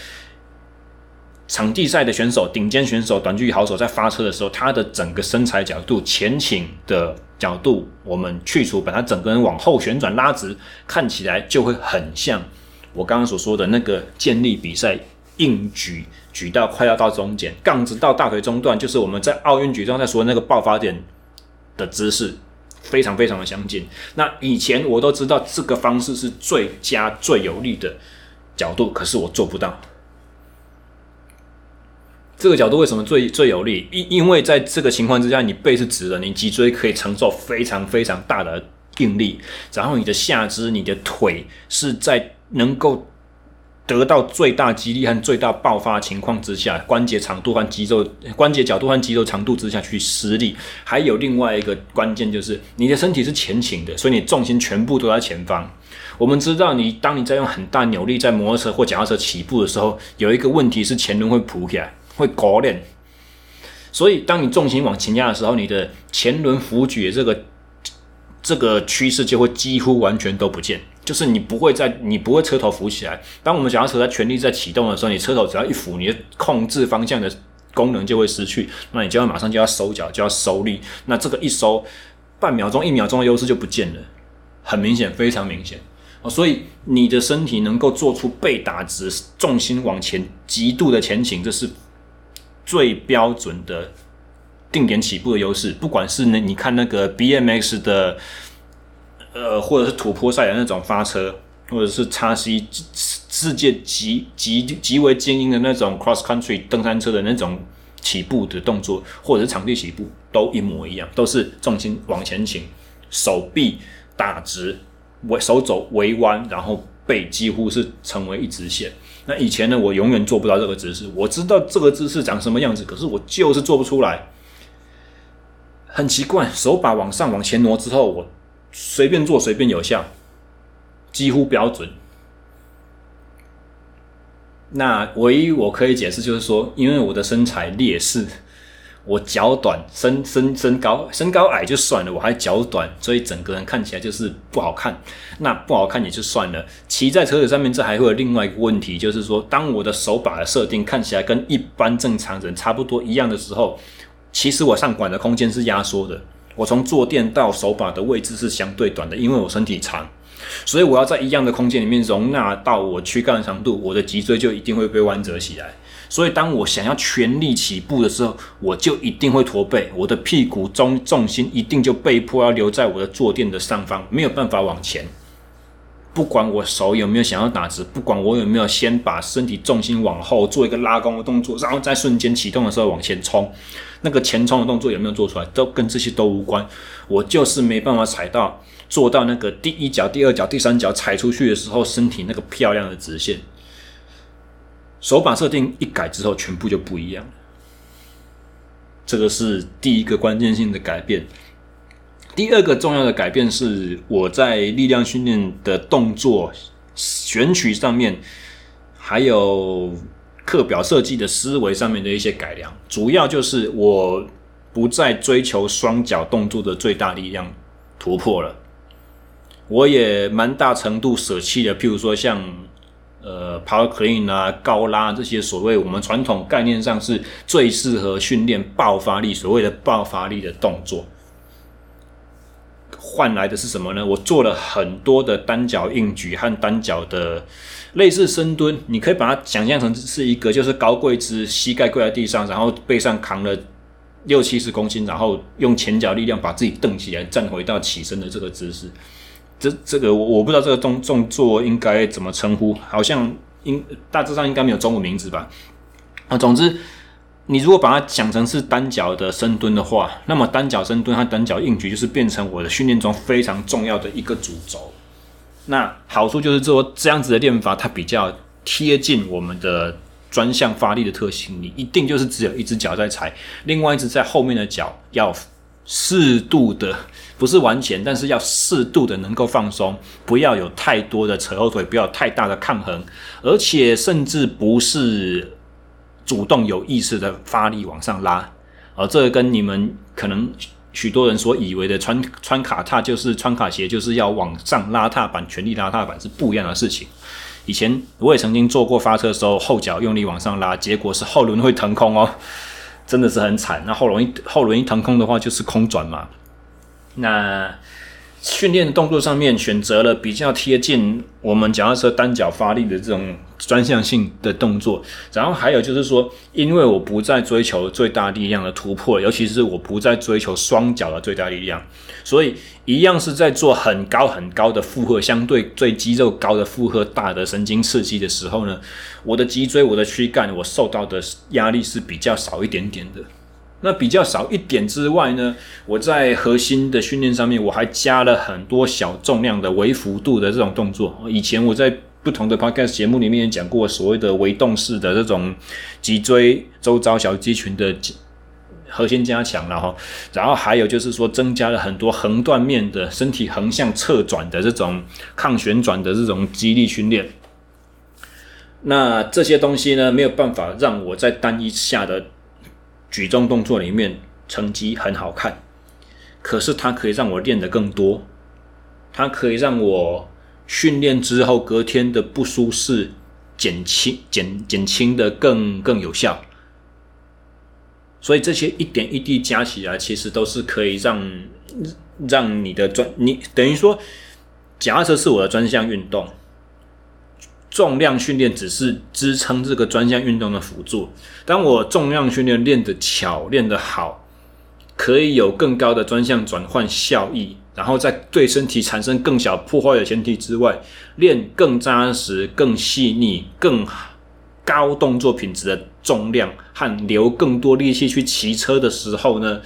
场地赛的选手、顶尖选手、短距离好手在发车的时候，他的整个身材角度、前倾的角度，我们去除，把他整个人往后旋转拉直，看起来就会很像我刚刚所说的那个健力比赛。硬举举到快要到中间，杠子到大腿中段，就是我们在奥运举重在说那个爆发点的姿势，非常非常的相近。那以前我都知道这个方式是最佳最有力的角度，可是我做不到。这个角度为什么最最有力？因因为在这个情况之下，你背是直的，你脊椎可以承受非常非常大的应力，然后你的下肢、你的腿是在能够。得到最大肌力和最大爆发情况之下，关节长度和肌肉关节角度和肌肉长度之下去施力，还有另外一个关键就是你的身体是前倾的，所以你重心全部都在前方。我们知道你，当你在用很大扭力在摩托车或脚踏车起步的时候，有一个问题是前轮会浮起来，会勾链。所以当你重心往前压的时候，你的前轮浮举这个这个趋势就会几乎完全都不见。就是你不会在，你不会车头浮起来。当我们脚踏车在全力在启动的时候，你车头只要一浮，你的控制方向的功能就会失去，那你就要马上就要收脚，就要收力，那这个一收，半秒钟、一秒钟的优势就不见了，很明显，非常明显。哦，所以你的身体能够做出被打直，重心往前极度的前倾，这是最标准的定点起步的优势。不管是那你看那个 BMX 的，呃，或者是土坡赛的那种发车，或者是叉 C 世界极极极为精英的那种 cross country 登山车的那种起步的动作，或者是场地起步，都一模一样，都是重心往前倾，手臂打直。我手肘微弯，然后背几乎是成为一直线。那以前呢，我永远做不到这个姿势。我知道这个姿势长什么样子，可是我就是做不出来。很奇怪，手把往上往前挪之后，我随便做随便有效，几乎标准。那唯一我可以解释就是说，因为我的身材劣势。我脚短，身身身高身高矮就算了，我还脚短，所以整个人看起来就是不好看。那不好看也就算了，骑在车子上面，这还会有另外一个问题，就是说，当我的手把的设定看起来跟一般正常人差不多一样的时候，其实我上管的空间是压缩的。我从坐垫到手把的位置是相对短的，因为我身体长，所以我要在一样的空间里面容纳到我躯干的长度，我的脊椎就一定会被弯折起来。所以，当我想要全力起步的时候，我就一定会驼背，我的屁股中重心一定就被迫要留在我的坐垫的上方，没有办法往前。不管我手有没有想要打直，不管我有没有先把身体重心往后做一个拉弓的动作，然后在瞬间启动的时候往前冲，那个前冲的动作有没有做出来，都跟这些都无关。我就是没办法踩到，做到那个第一脚、第二脚、第三脚踩出去的时候，身体那个漂亮的直线。手把设定一改之后，全部就不一样了。这个是第一个关键性的改变。第二个重要的改变是我在力量训练的动作选取上面，还有课表设计的思维上面的一些改良。主要就是我不再追求双脚动作的最大力量突破了，我也蛮大程度舍弃了，譬如说像。呃，power clean 啊，高拉这些所谓我们传统概念上是最适合训练爆发力，所谓的爆发力的动作，换来的是什么呢？我做了很多的单脚硬举和单脚的类似深蹲，你可以把它想象成是一个就是高跪姿，膝盖跪在地上，然后背上扛了六七十公斤，然后用前脚力量把自己蹬起来，站回到起身的这个姿势。这这个我我不知道这个动动作应该怎么称呼，好像应大致上应该没有中文名字吧。啊，总之，你如果把它讲成是单脚的深蹲的话，那么单脚深蹲和单脚硬举就是变成我的训练中非常重要的一个主轴。那好处就是说，这样子的练法它比较贴近我们的专项发力的特性，你一定就是只有一只脚在踩，另外一只在后面的脚要适度的。不是完全，但是要适度的能够放松，不要有太多的扯后腿，不要太大的抗衡，而且甚至不是主动有意识的发力往上拉，而这个跟你们可能许多人所以为的穿穿卡踏就是穿卡鞋就是要往上拉踏板，全力拉踏板是不一样的事情。以前我也曾经做过发车的时候，后脚用力往上拉，结果是后轮会腾空哦，真的是很惨。那后轮一后轮一腾空的话，就是空转嘛。那训练动作上面选择了比较贴近我们脚踏车单脚发力的这种专项性的动作，然后还有就是说，因为我不再追求最大力量的突破，尤其是我不再追求双脚的最大力量，所以一样是在做很高很高的负荷，相对最肌肉高的负荷大的神经刺激的时候呢，我的脊椎、我的躯干，我受到的压力是比较少一点点的。那比较少一点之外呢，我在核心的训练上面，我还加了很多小重量的微幅度的这种动作。以前我在不同的 podcast 节目里面也讲过所谓的微动式的这种脊椎周遭小肌群的核心加强，然后，然后还有就是说增加了很多横断面的身体横向侧转的这种抗旋转的这种肌力训练。那这些东西呢，没有办法让我在单一下的。举重动作里面成绩很好看，可是它可以让我练得更多，它可以让我训练之后隔天的不舒适减轻减减轻的更更有效。所以这些一点一滴加起来，其实都是可以让让你的专你等于说，脚踏车是我的专项运动，重量训练只是支撑这个专项运动的辅助。当我重量训练练得巧、练得好，可以有更高的专项转换效益，然后在对身体产生更小破坏的前提之外，练更扎实、更细腻、更高动作品质的重量和留更多力气去骑车的时候呢，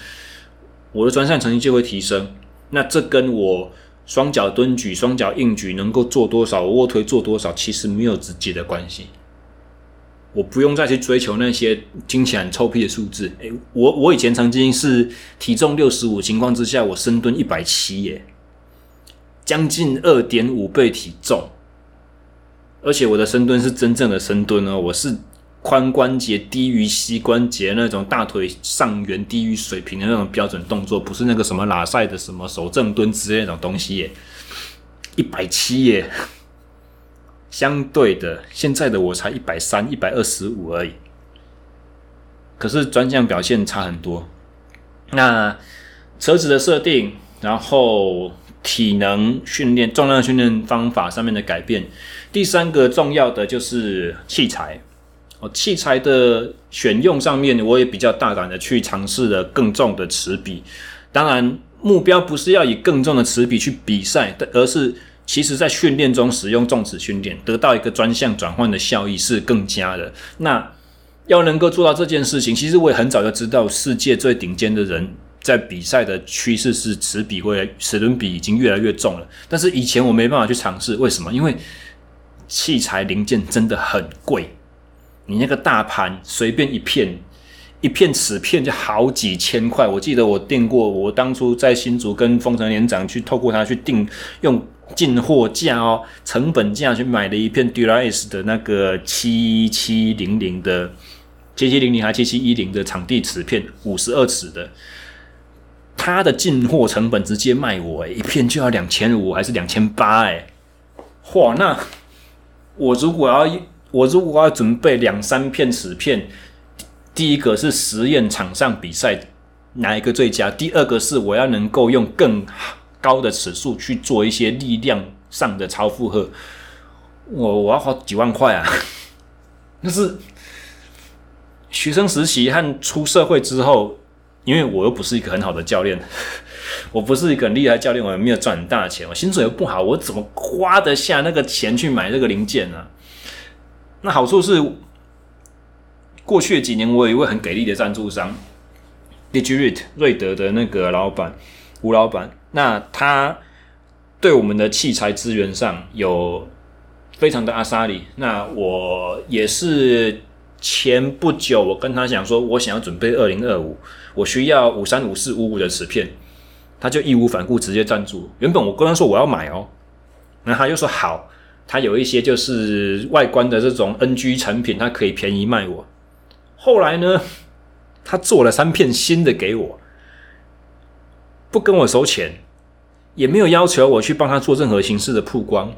我的专项成绩就会提升。那这跟我双脚蹲举、双脚硬举能够做多少，卧推做多少，其实没有直接的关系。我不用再去追求那些听起来很臭屁的数字。诶，我我以前曾经是体重六十五情况之下，我深蹲一百七耶，将近二点五倍体重。而且我的深蹲是真正的深蹲哦，我是髋关节低于膝关节那种大腿上缘低于水平的那种标准动作，不是那个什么拉赛的什么手正蹲之类那种东西耶。一百七耶，相对的，现在的我才一百三、一百二十五而已。可是专项表现差很多。那车子的设定，然后。体能训练、重量训练方法上面的改变。第三个重要的就是器材哦，器材的选用上面，我也比较大胆的去尝试了更重的齿比。当然，目标不是要以更重的齿比去比赛，而是其实在训练中使用重齿训练，得到一个专项转换的效益是更佳的。那要能够做到这件事情，其实我也很早就知道，世界最顶尖的人。在比赛的趋势是齿比会齿轮比已经越来越重了，但是以前我没办法去尝试，为什么？因为器材零件真的很贵，你那个大盘随便一片一片齿片就好几千块。我记得我订过，我当初在新竹跟丰城连长去透过他去订，用进货价哦成本价去买了一片 DuraS 的那个七七零零的七七零零还七七一零的场地齿片，五十二齿的。他的进货成本直接卖我诶，一片就要两千五还是两千八诶？哇，那我如果要我如果要准备两三片齿片，第一个是实验场上比赛哪一个最佳？第二个是我要能够用更高的齿数去做一些力量上的超负荷，我我要花几万块啊！那是学生实习和出社会之后。因为我又不是一个很好的教练，我不是一个很厉害教练，我也没有赚很大的钱，我薪水又不好，我怎么花得下那个钱去买这个零件呢？那好处是，过去的几年我有一位很给力的赞助商，Digirit 瑞德的那个老板吴老板，那他对我们的器材资源上有非常的阿莎里，那我也是。前不久，我跟他讲说，我想要准备二零二五，我需要五三五四五五的齿片，他就义无反顾直接赞助。原本我跟他说我要买哦，那他就说好，他有一些就是外观的这种 NG 产品，他可以便宜卖我。后来呢，他做了三片新的给我，不跟我收钱，也没有要求我去帮他做任何形式的曝光。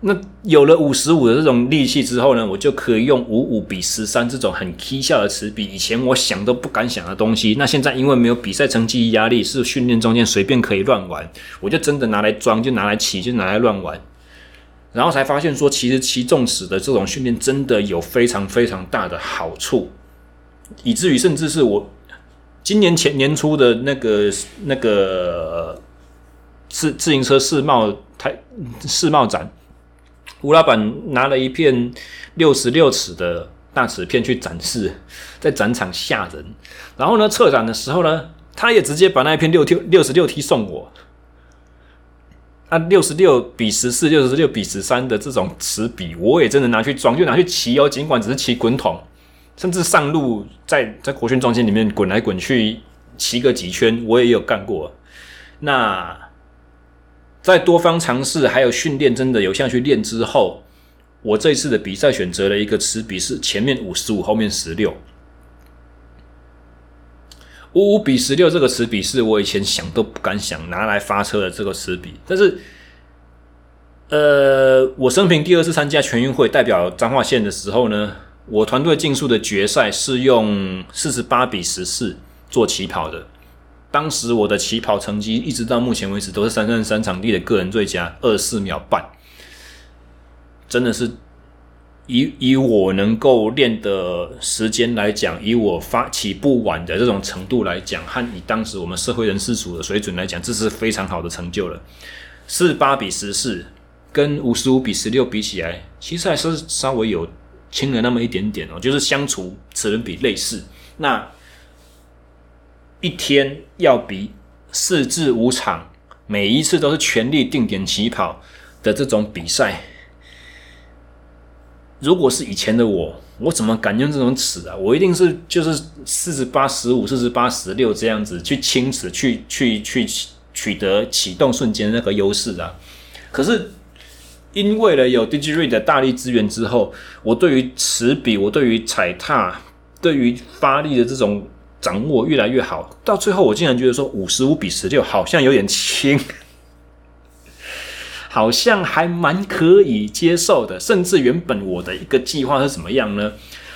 那有了五十五的这种利器之后呢，我就可以用五五比十三这种很低效的齿比，以前我想都不敢想的东西。那现在因为没有比赛成绩压力，是训练中间随便可以乱玩，我就真的拿来装，就拿来骑，就拿来乱玩。然后才发现说，其实骑重齿的这种训练真的有非常非常大的好处，以至于甚至是我今年前年初的那个那个自自行车世贸台世贸展。吴老板拿了一片六十六尺的大齿片去展示，在展场吓人。然后呢，策展的时候呢，他也直接把那一片六 T 六十六 T 送我。那，六十六比十四、六十六比十三的这种齿比，我也真的拿去装，就拿去骑哦。尽管只是骑滚筒，甚至上路在在国训中心里面滚来滚去，骑个几圈，我也有干过。那。在多方尝试还有训练，真的有效去练之后，我这一次的比赛选择了一个齿比是前面五十五，后面十六。五五比十六这个词比是我以前想都不敢想拿来发车的这个词比，但是，呃，我生平第二次参加全运会代表彰化县的时候呢，我团队竞速的决赛是用四十八比十四做起跑的。当时我的起跑成绩一直到目前为止都是三胜三场地的个人最佳，二四秒半，真的是以以我能够练的时间来讲，以我发起步晚的这种程度来讲，和以当时我们社会人士组的水准来讲，这是非常好的成就了。四八比十四跟五十五比十六比起来，其实还是稍微有轻了那么一点点哦，就是相处齿轮比类似那。一天要比四至五场，每一次都是全力定点起跑的这种比赛，如果是以前的我，我怎么敢用这种尺啊？我一定是就是四十八十五、四十八十六这样子去轻尺，去去去取得启动瞬间那个优势啊。可是因为了有 Digiride 的大力支援之后，我对于齿比，我对于踩踏，对于发力的这种。掌握越来越好，到最后我竟然觉得说五十五比十六好像有点轻，好像还蛮可以接受的。甚至原本我的一个计划是怎么样呢？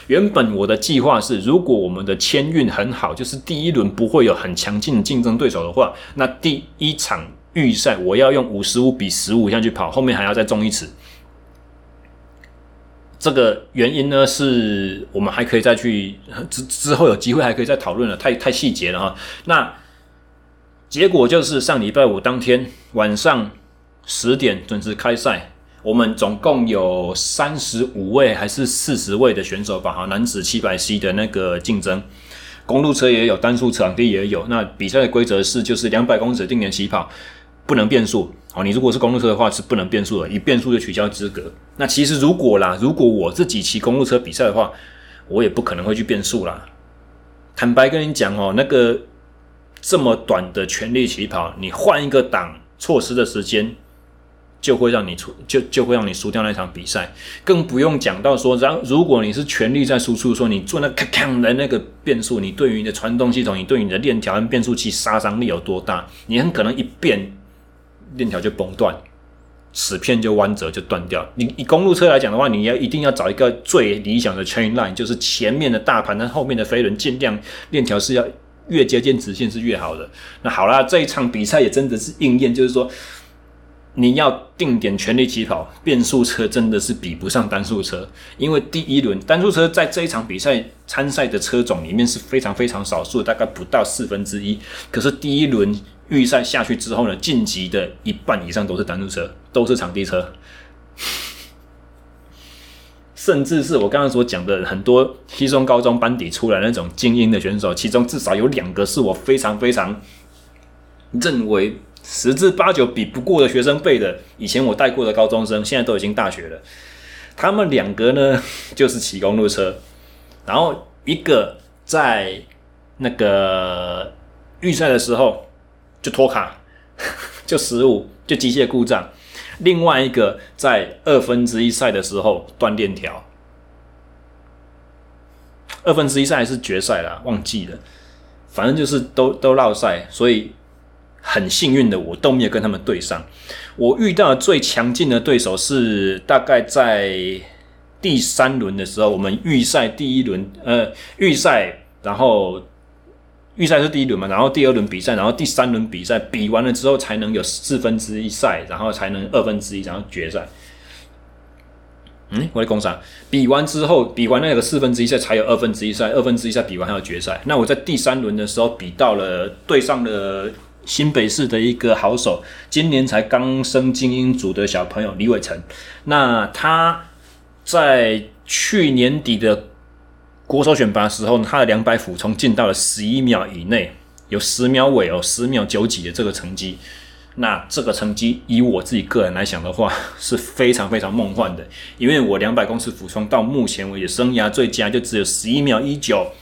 原本我的计划是，如果我们的签运很好，就是第一轮不会有很强劲的竞争对手的话，那第一场预赛我要用五十五比十五下去跑，后面还要再中一尺。这个原因呢，是我们还可以再去之之后有机会还可以再讨论了，太太细节了哈。那结果就是上礼拜五当天晚上十点准时开赛，我们总共有三十五位还是四十位的选手吧？哈，男子七百 C 的那个竞争，公路车也有，单速场地也有。那比赛的规则是，就是两百公尺定点起跑。不能变速哦，你如果是公路车的话是不能变速的，一变速就取消资格。那其实如果啦，如果我自己骑公路车比赛的话，我也不可能会去变速啦。坦白跟你讲哦，那个这么短的全力起跑，你换一个档，错失的时间就会让你出，就就会让你输掉那场比赛。更不用讲到说，然如果你是全力在输出，说你做那咔咔的那个变速，你对于你的传动系统，你对你的链条跟变速器杀伤力有多大？你很可能一变。链条就崩断，齿片就弯折就断掉。你以公路车来讲的话，你要一定要找一个最理想的 chain line，就是前面的大盘，但后面的飞轮尽量链条是要越接近直线是越好的。那好啦，这一场比赛也真的是应验，就是说你要定点全力起跑，变速车真的是比不上单速车，因为第一轮单速车在这一场比赛参赛的车种里面是非常非常少数，大概不到四分之一。可是第一轮。预赛下去之后呢，晋级的一半以上都是单速车，都是场地车，甚至是我刚刚所讲的很多西中高中班底出来那种精英的选手，其中至少有两个是我非常非常认为十之八九比不过的学生辈的。以前我带过的高中生，现在都已经大学了。他们两个呢，就是骑公路车，然后一个在那个预赛的时候。就脱卡，就失误，就机械故障。另外一个在二分之一赛的时候断链条，二分之一赛还是决赛啦，忘记了。反正就是都都落赛，所以很幸运的我都没有跟他们对上。我遇到的最强劲的对手是大概在第三轮的时候，我们预赛第一轮，呃，预赛然后。预赛是第一轮嘛，然后第二轮比赛，然后第三轮比赛比完了之后才能有四分之一赛，然后才能二分之一，然后决赛。嗯，我在工厂比完之后，比完那个四分之一赛才有二分之一赛，二分之一赛比完还有决赛。那我在第三轮的时候比到了对上了新北市的一个好手，今年才刚升精英组的小朋友李伟成。那他在去年底的。国手选拔时候，他的两百俯冲进到了十一秒以内，有十秒尾哦，十秒九几的这个成绩。那这个成绩以我自己个人来讲的话，是非常非常梦幻的，因为我两百公尺俯冲到目前为止生涯最佳就只有十一秒一九，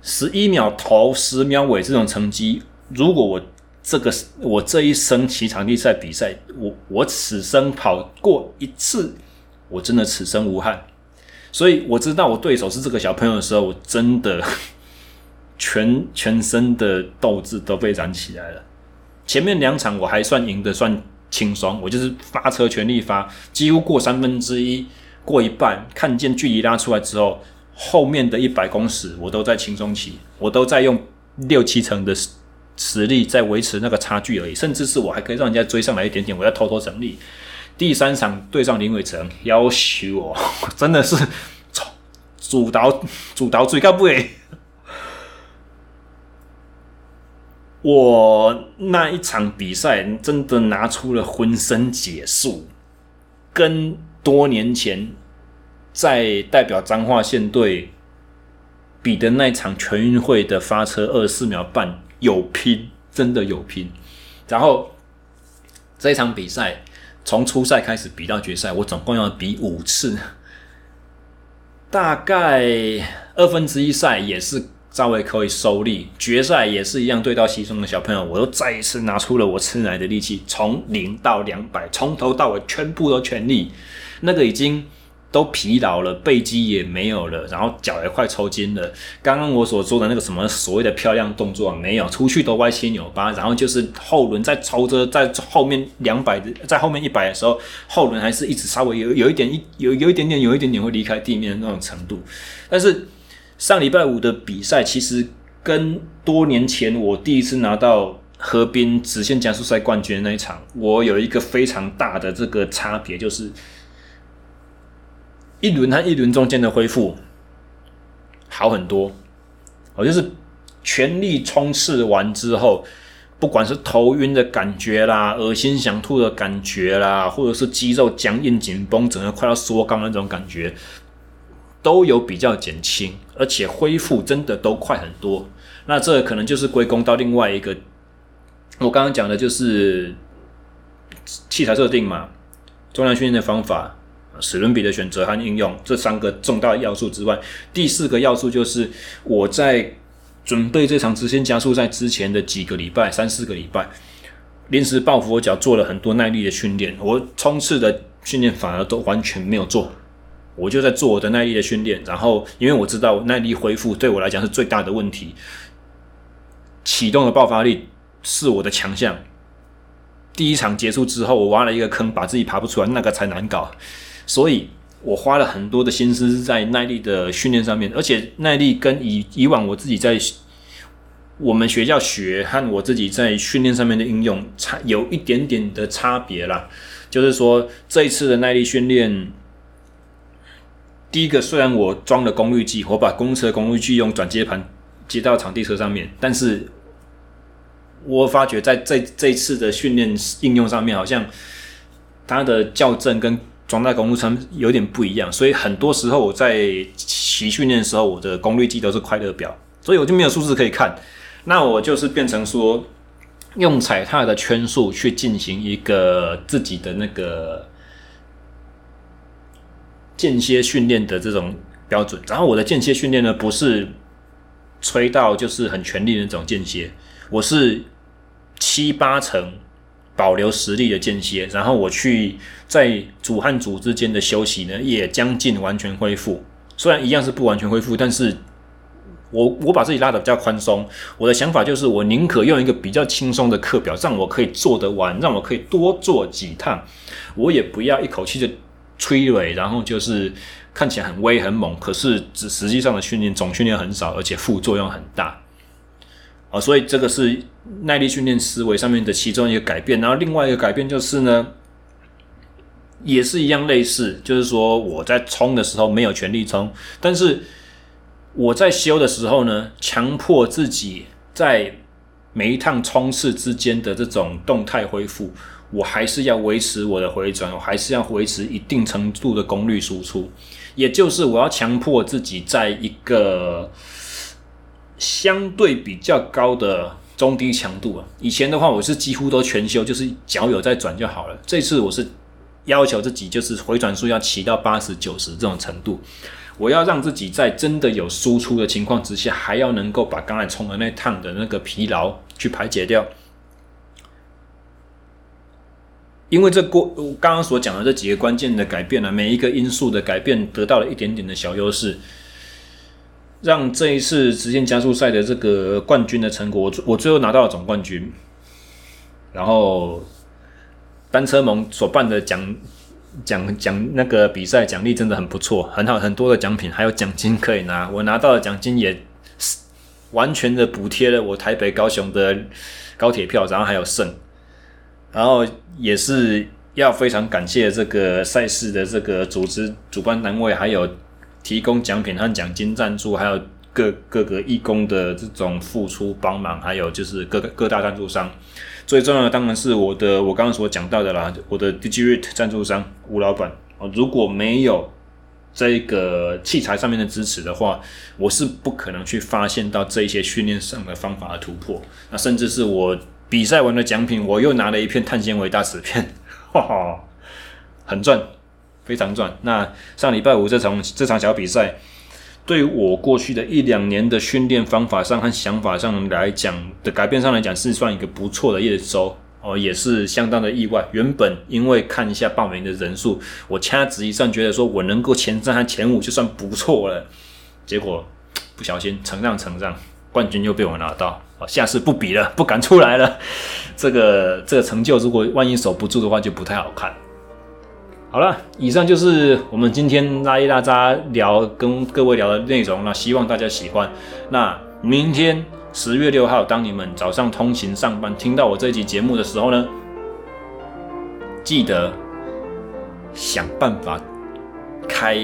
十一秒头，十秒尾这种成绩。如果我这个我这一生骑场地赛比赛，我我此生跑过一次，我真的此生无憾。所以我知道我对手是这个小朋友的时候，我真的 全全身的斗志都被燃起来了。前面两场我还算赢得算轻松，我就是发车全力发，几乎过三分之一，过一半，看见距离拉出来之后，后面的一百公尺我都在轻松骑，我都在用六七成的实力在维持那个差距而已，甚至是我还可以让人家追上来一点点，我要偷偷整理。第三场对上林伟成，要求我 真的是主导主导最高不。我那一场比赛真的拿出了浑身解数，跟多年前在代表彰化县队比的那场全运会的发车二十四秒半有拼，真的有拼。然后这场比赛从初赛开始比到决赛，我总共要比五次，大概二分之一赛也是。稍微可以收力，决赛也是一样，对到西中的小朋友，我又再一次拿出了我吃奶的力气，从零到两百，从头到尾全部都全力，那个已经都疲劳了，背肌也没有了，然后脚也快抽筋了。刚刚我所说的那个什么所谓的漂亮动作没有，出去都歪七扭八，然后就是后轮在抽着，在后面两百的，在后面一百的时候，后轮还是一直稍微有有一点一有有一点点有一点点会离开地面的那种程度，但是。上礼拜五的比赛，其实跟多年前我第一次拿到河滨直线加速赛冠军那一场，我有一个非常大的这个差别，就是一轮和一轮中间的恢复好很多。我就是全力冲刺完之后，不管是头晕的感觉啦、恶心想吐的感觉啦，或者是肌肉僵硬紧绷、整个快要缩肛那种感觉。都有比较减轻，而且恢复真的都快很多。那这可能就是归功到另外一个，我刚刚讲的就是器材设定嘛，重量训练的方法、史伦比的选择和应用这三个重大要素之外，第四个要素就是我在准备这场直线加速赛之前的几个礼拜，三四个礼拜，临时抱佛脚做了很多耐力的训练，我冲刺的训练反而都完全没有做。我就在做我的耐力的训练，然后因为我知道耐力恢复对我来讲是最大的问题，启动的爆发力是我的强项。第一场结束之后，我挖了一个坑，把自己爬不出来，那个才难搞。所以我花了很多的心思在耐力的训练上面，而且耐力跟以以往我自己在我们学校学和我自己在训练上面的应用差有一点点的差别啦。就是说这一次的耐力训练。第一个，虽然我装了功率计，我把公车功率计用转接盘接到场地车上面，但是我发觉在这这次的训练应用上面，好像它的校正跟装在公路上有点不一样，所以很多时候我在骑训练的时候，我的功率计都是快乐表，所以我就没有数字可以看。那我就是变成说，用踩踏的圈数去进行一个自己的那个。间歇训练的这种标准，然后我的间歇训练呢，不是吹到就是很全力的那种间歇，我是七八成保留实力的间歇，然后我去在组和组之间的休息呢，也将近完全恢复。虽然一样是不完全恢复，但是我我把自己拉得比较宽松。我的想法就是，我宁可用一个比较轻松的课表，让我可以做得完，让我可以多做几趟，我也不要一口气就。催尾，然后就是看起来很威很猛，可是实实际上的训练总训练很少，而且副作用很大。啊，所以这个是耐力训练思维上面的其中一个改变。然后另外一个改变就是呢，也是一样类似，就是说我在冲的时候没有全力冲，但是我在休的时候呢，强迫自己在每一趟冲刺之间的这种动态恢复。我还是要维持我的回转，我还是要维持一定程度的功率输出，也就是我要强迫自己在一个相对比较高的中低强度啊。以前的话，我是几乎都全休，就是脚有在转就好了。这次我是要求自己，就是回转数要骑到八十九十这种程度，我要让自己在真的有输出的情况之下，还要能够把刚才冲的那趟的那个疲劳去排解掉。因为这过我刚刚所讲的这几个关键的改变呢，每一个因素的改变得到了一点点的小优势，让这一次直线加速赛的这个冠军的成果，我我最后拿到了总冠军。然后单车盟所办的奖奖奖那个比赛奖励真的很不错，很好，很多的奖品，还有奖金可以拿。我拿到的奖金也完全的补贴了我台北高雄的高铁票，然后还有剩，然后也是要非常感谢这个赛事的这个组织主办单位，还有提供奖品和奖金赞助，还有各各个义工的这种付出帮忙，还有就是各个各大赞助商。最重要的当然是我的，我刚刚所讲到的啦，我的 Digirate 赞助商吴老板哦，如果没有这个器材上面的支持的话，我是不可能去发现到这一些训练上的方法的突破。那甚至是我比赛完的奖品，我又拿了一片碳纤维大瓷片，哈哈，很赚，非常赚。那上礼拜五这场这场小比赛。对我过去的一两年的训练方法上和想法上来讲的改变上来讲，是算一个不错的验收哦，也是相当的意外。原本因为看一下报名的人数，我掐指一算，觉得说我能够前三和前五就算不错了。结果不小心承让承让，冠军又被我拿到。哦，下次不比了，不敢出来了。这个这个成就，如果万一守不住的话，就不太好看。好了，以上就是我们今天拉一拉杂聊跟各位聊的内容那，希望大家喜欢。那明天十月六号，当你们早上通勤上班听到我这一集节目的时候呢，记得想办法开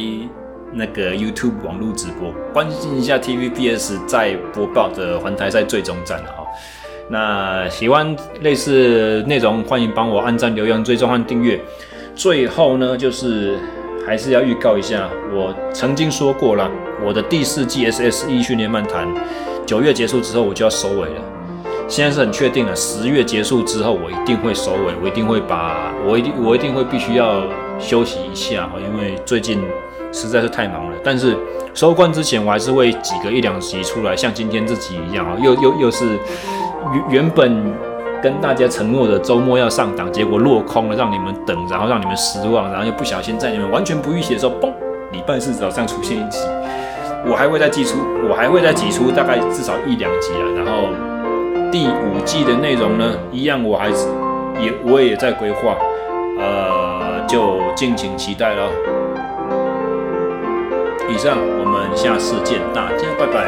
那个 YouTube 网络直播，关心一下 TVBS 在播报的环台赛最终战哈。那喜欢类似内容，欢迎帮我按赞、留言、追踪和订阅。最后呢，就是还是要预告一下，我曾经说过了，我的第四季 SSE 训练漫谈九月结束之后我就要收尾了。现在是很确定了，十月结束之后我一定会收尾，我一定会把，我一定我一定会必须要休息一下，因为最近实在是太忙了。但是收官之前，我还是会挤个一两集出来，像今天这集一样啊，又又又是原原本。跟大家承诺的周末要上档，结果落空了，让你们等，然后让你们失望，然后又不小心在你们完全不预期的时候，嘣，礼拜四早上出现一集，我还会再寄出，我还会再挤出大概至少一两集啊。然后第五季的内容呢，一样我还是也我也在规划，呃，就敬请期待了。以上，我们下次见，大家拜拜。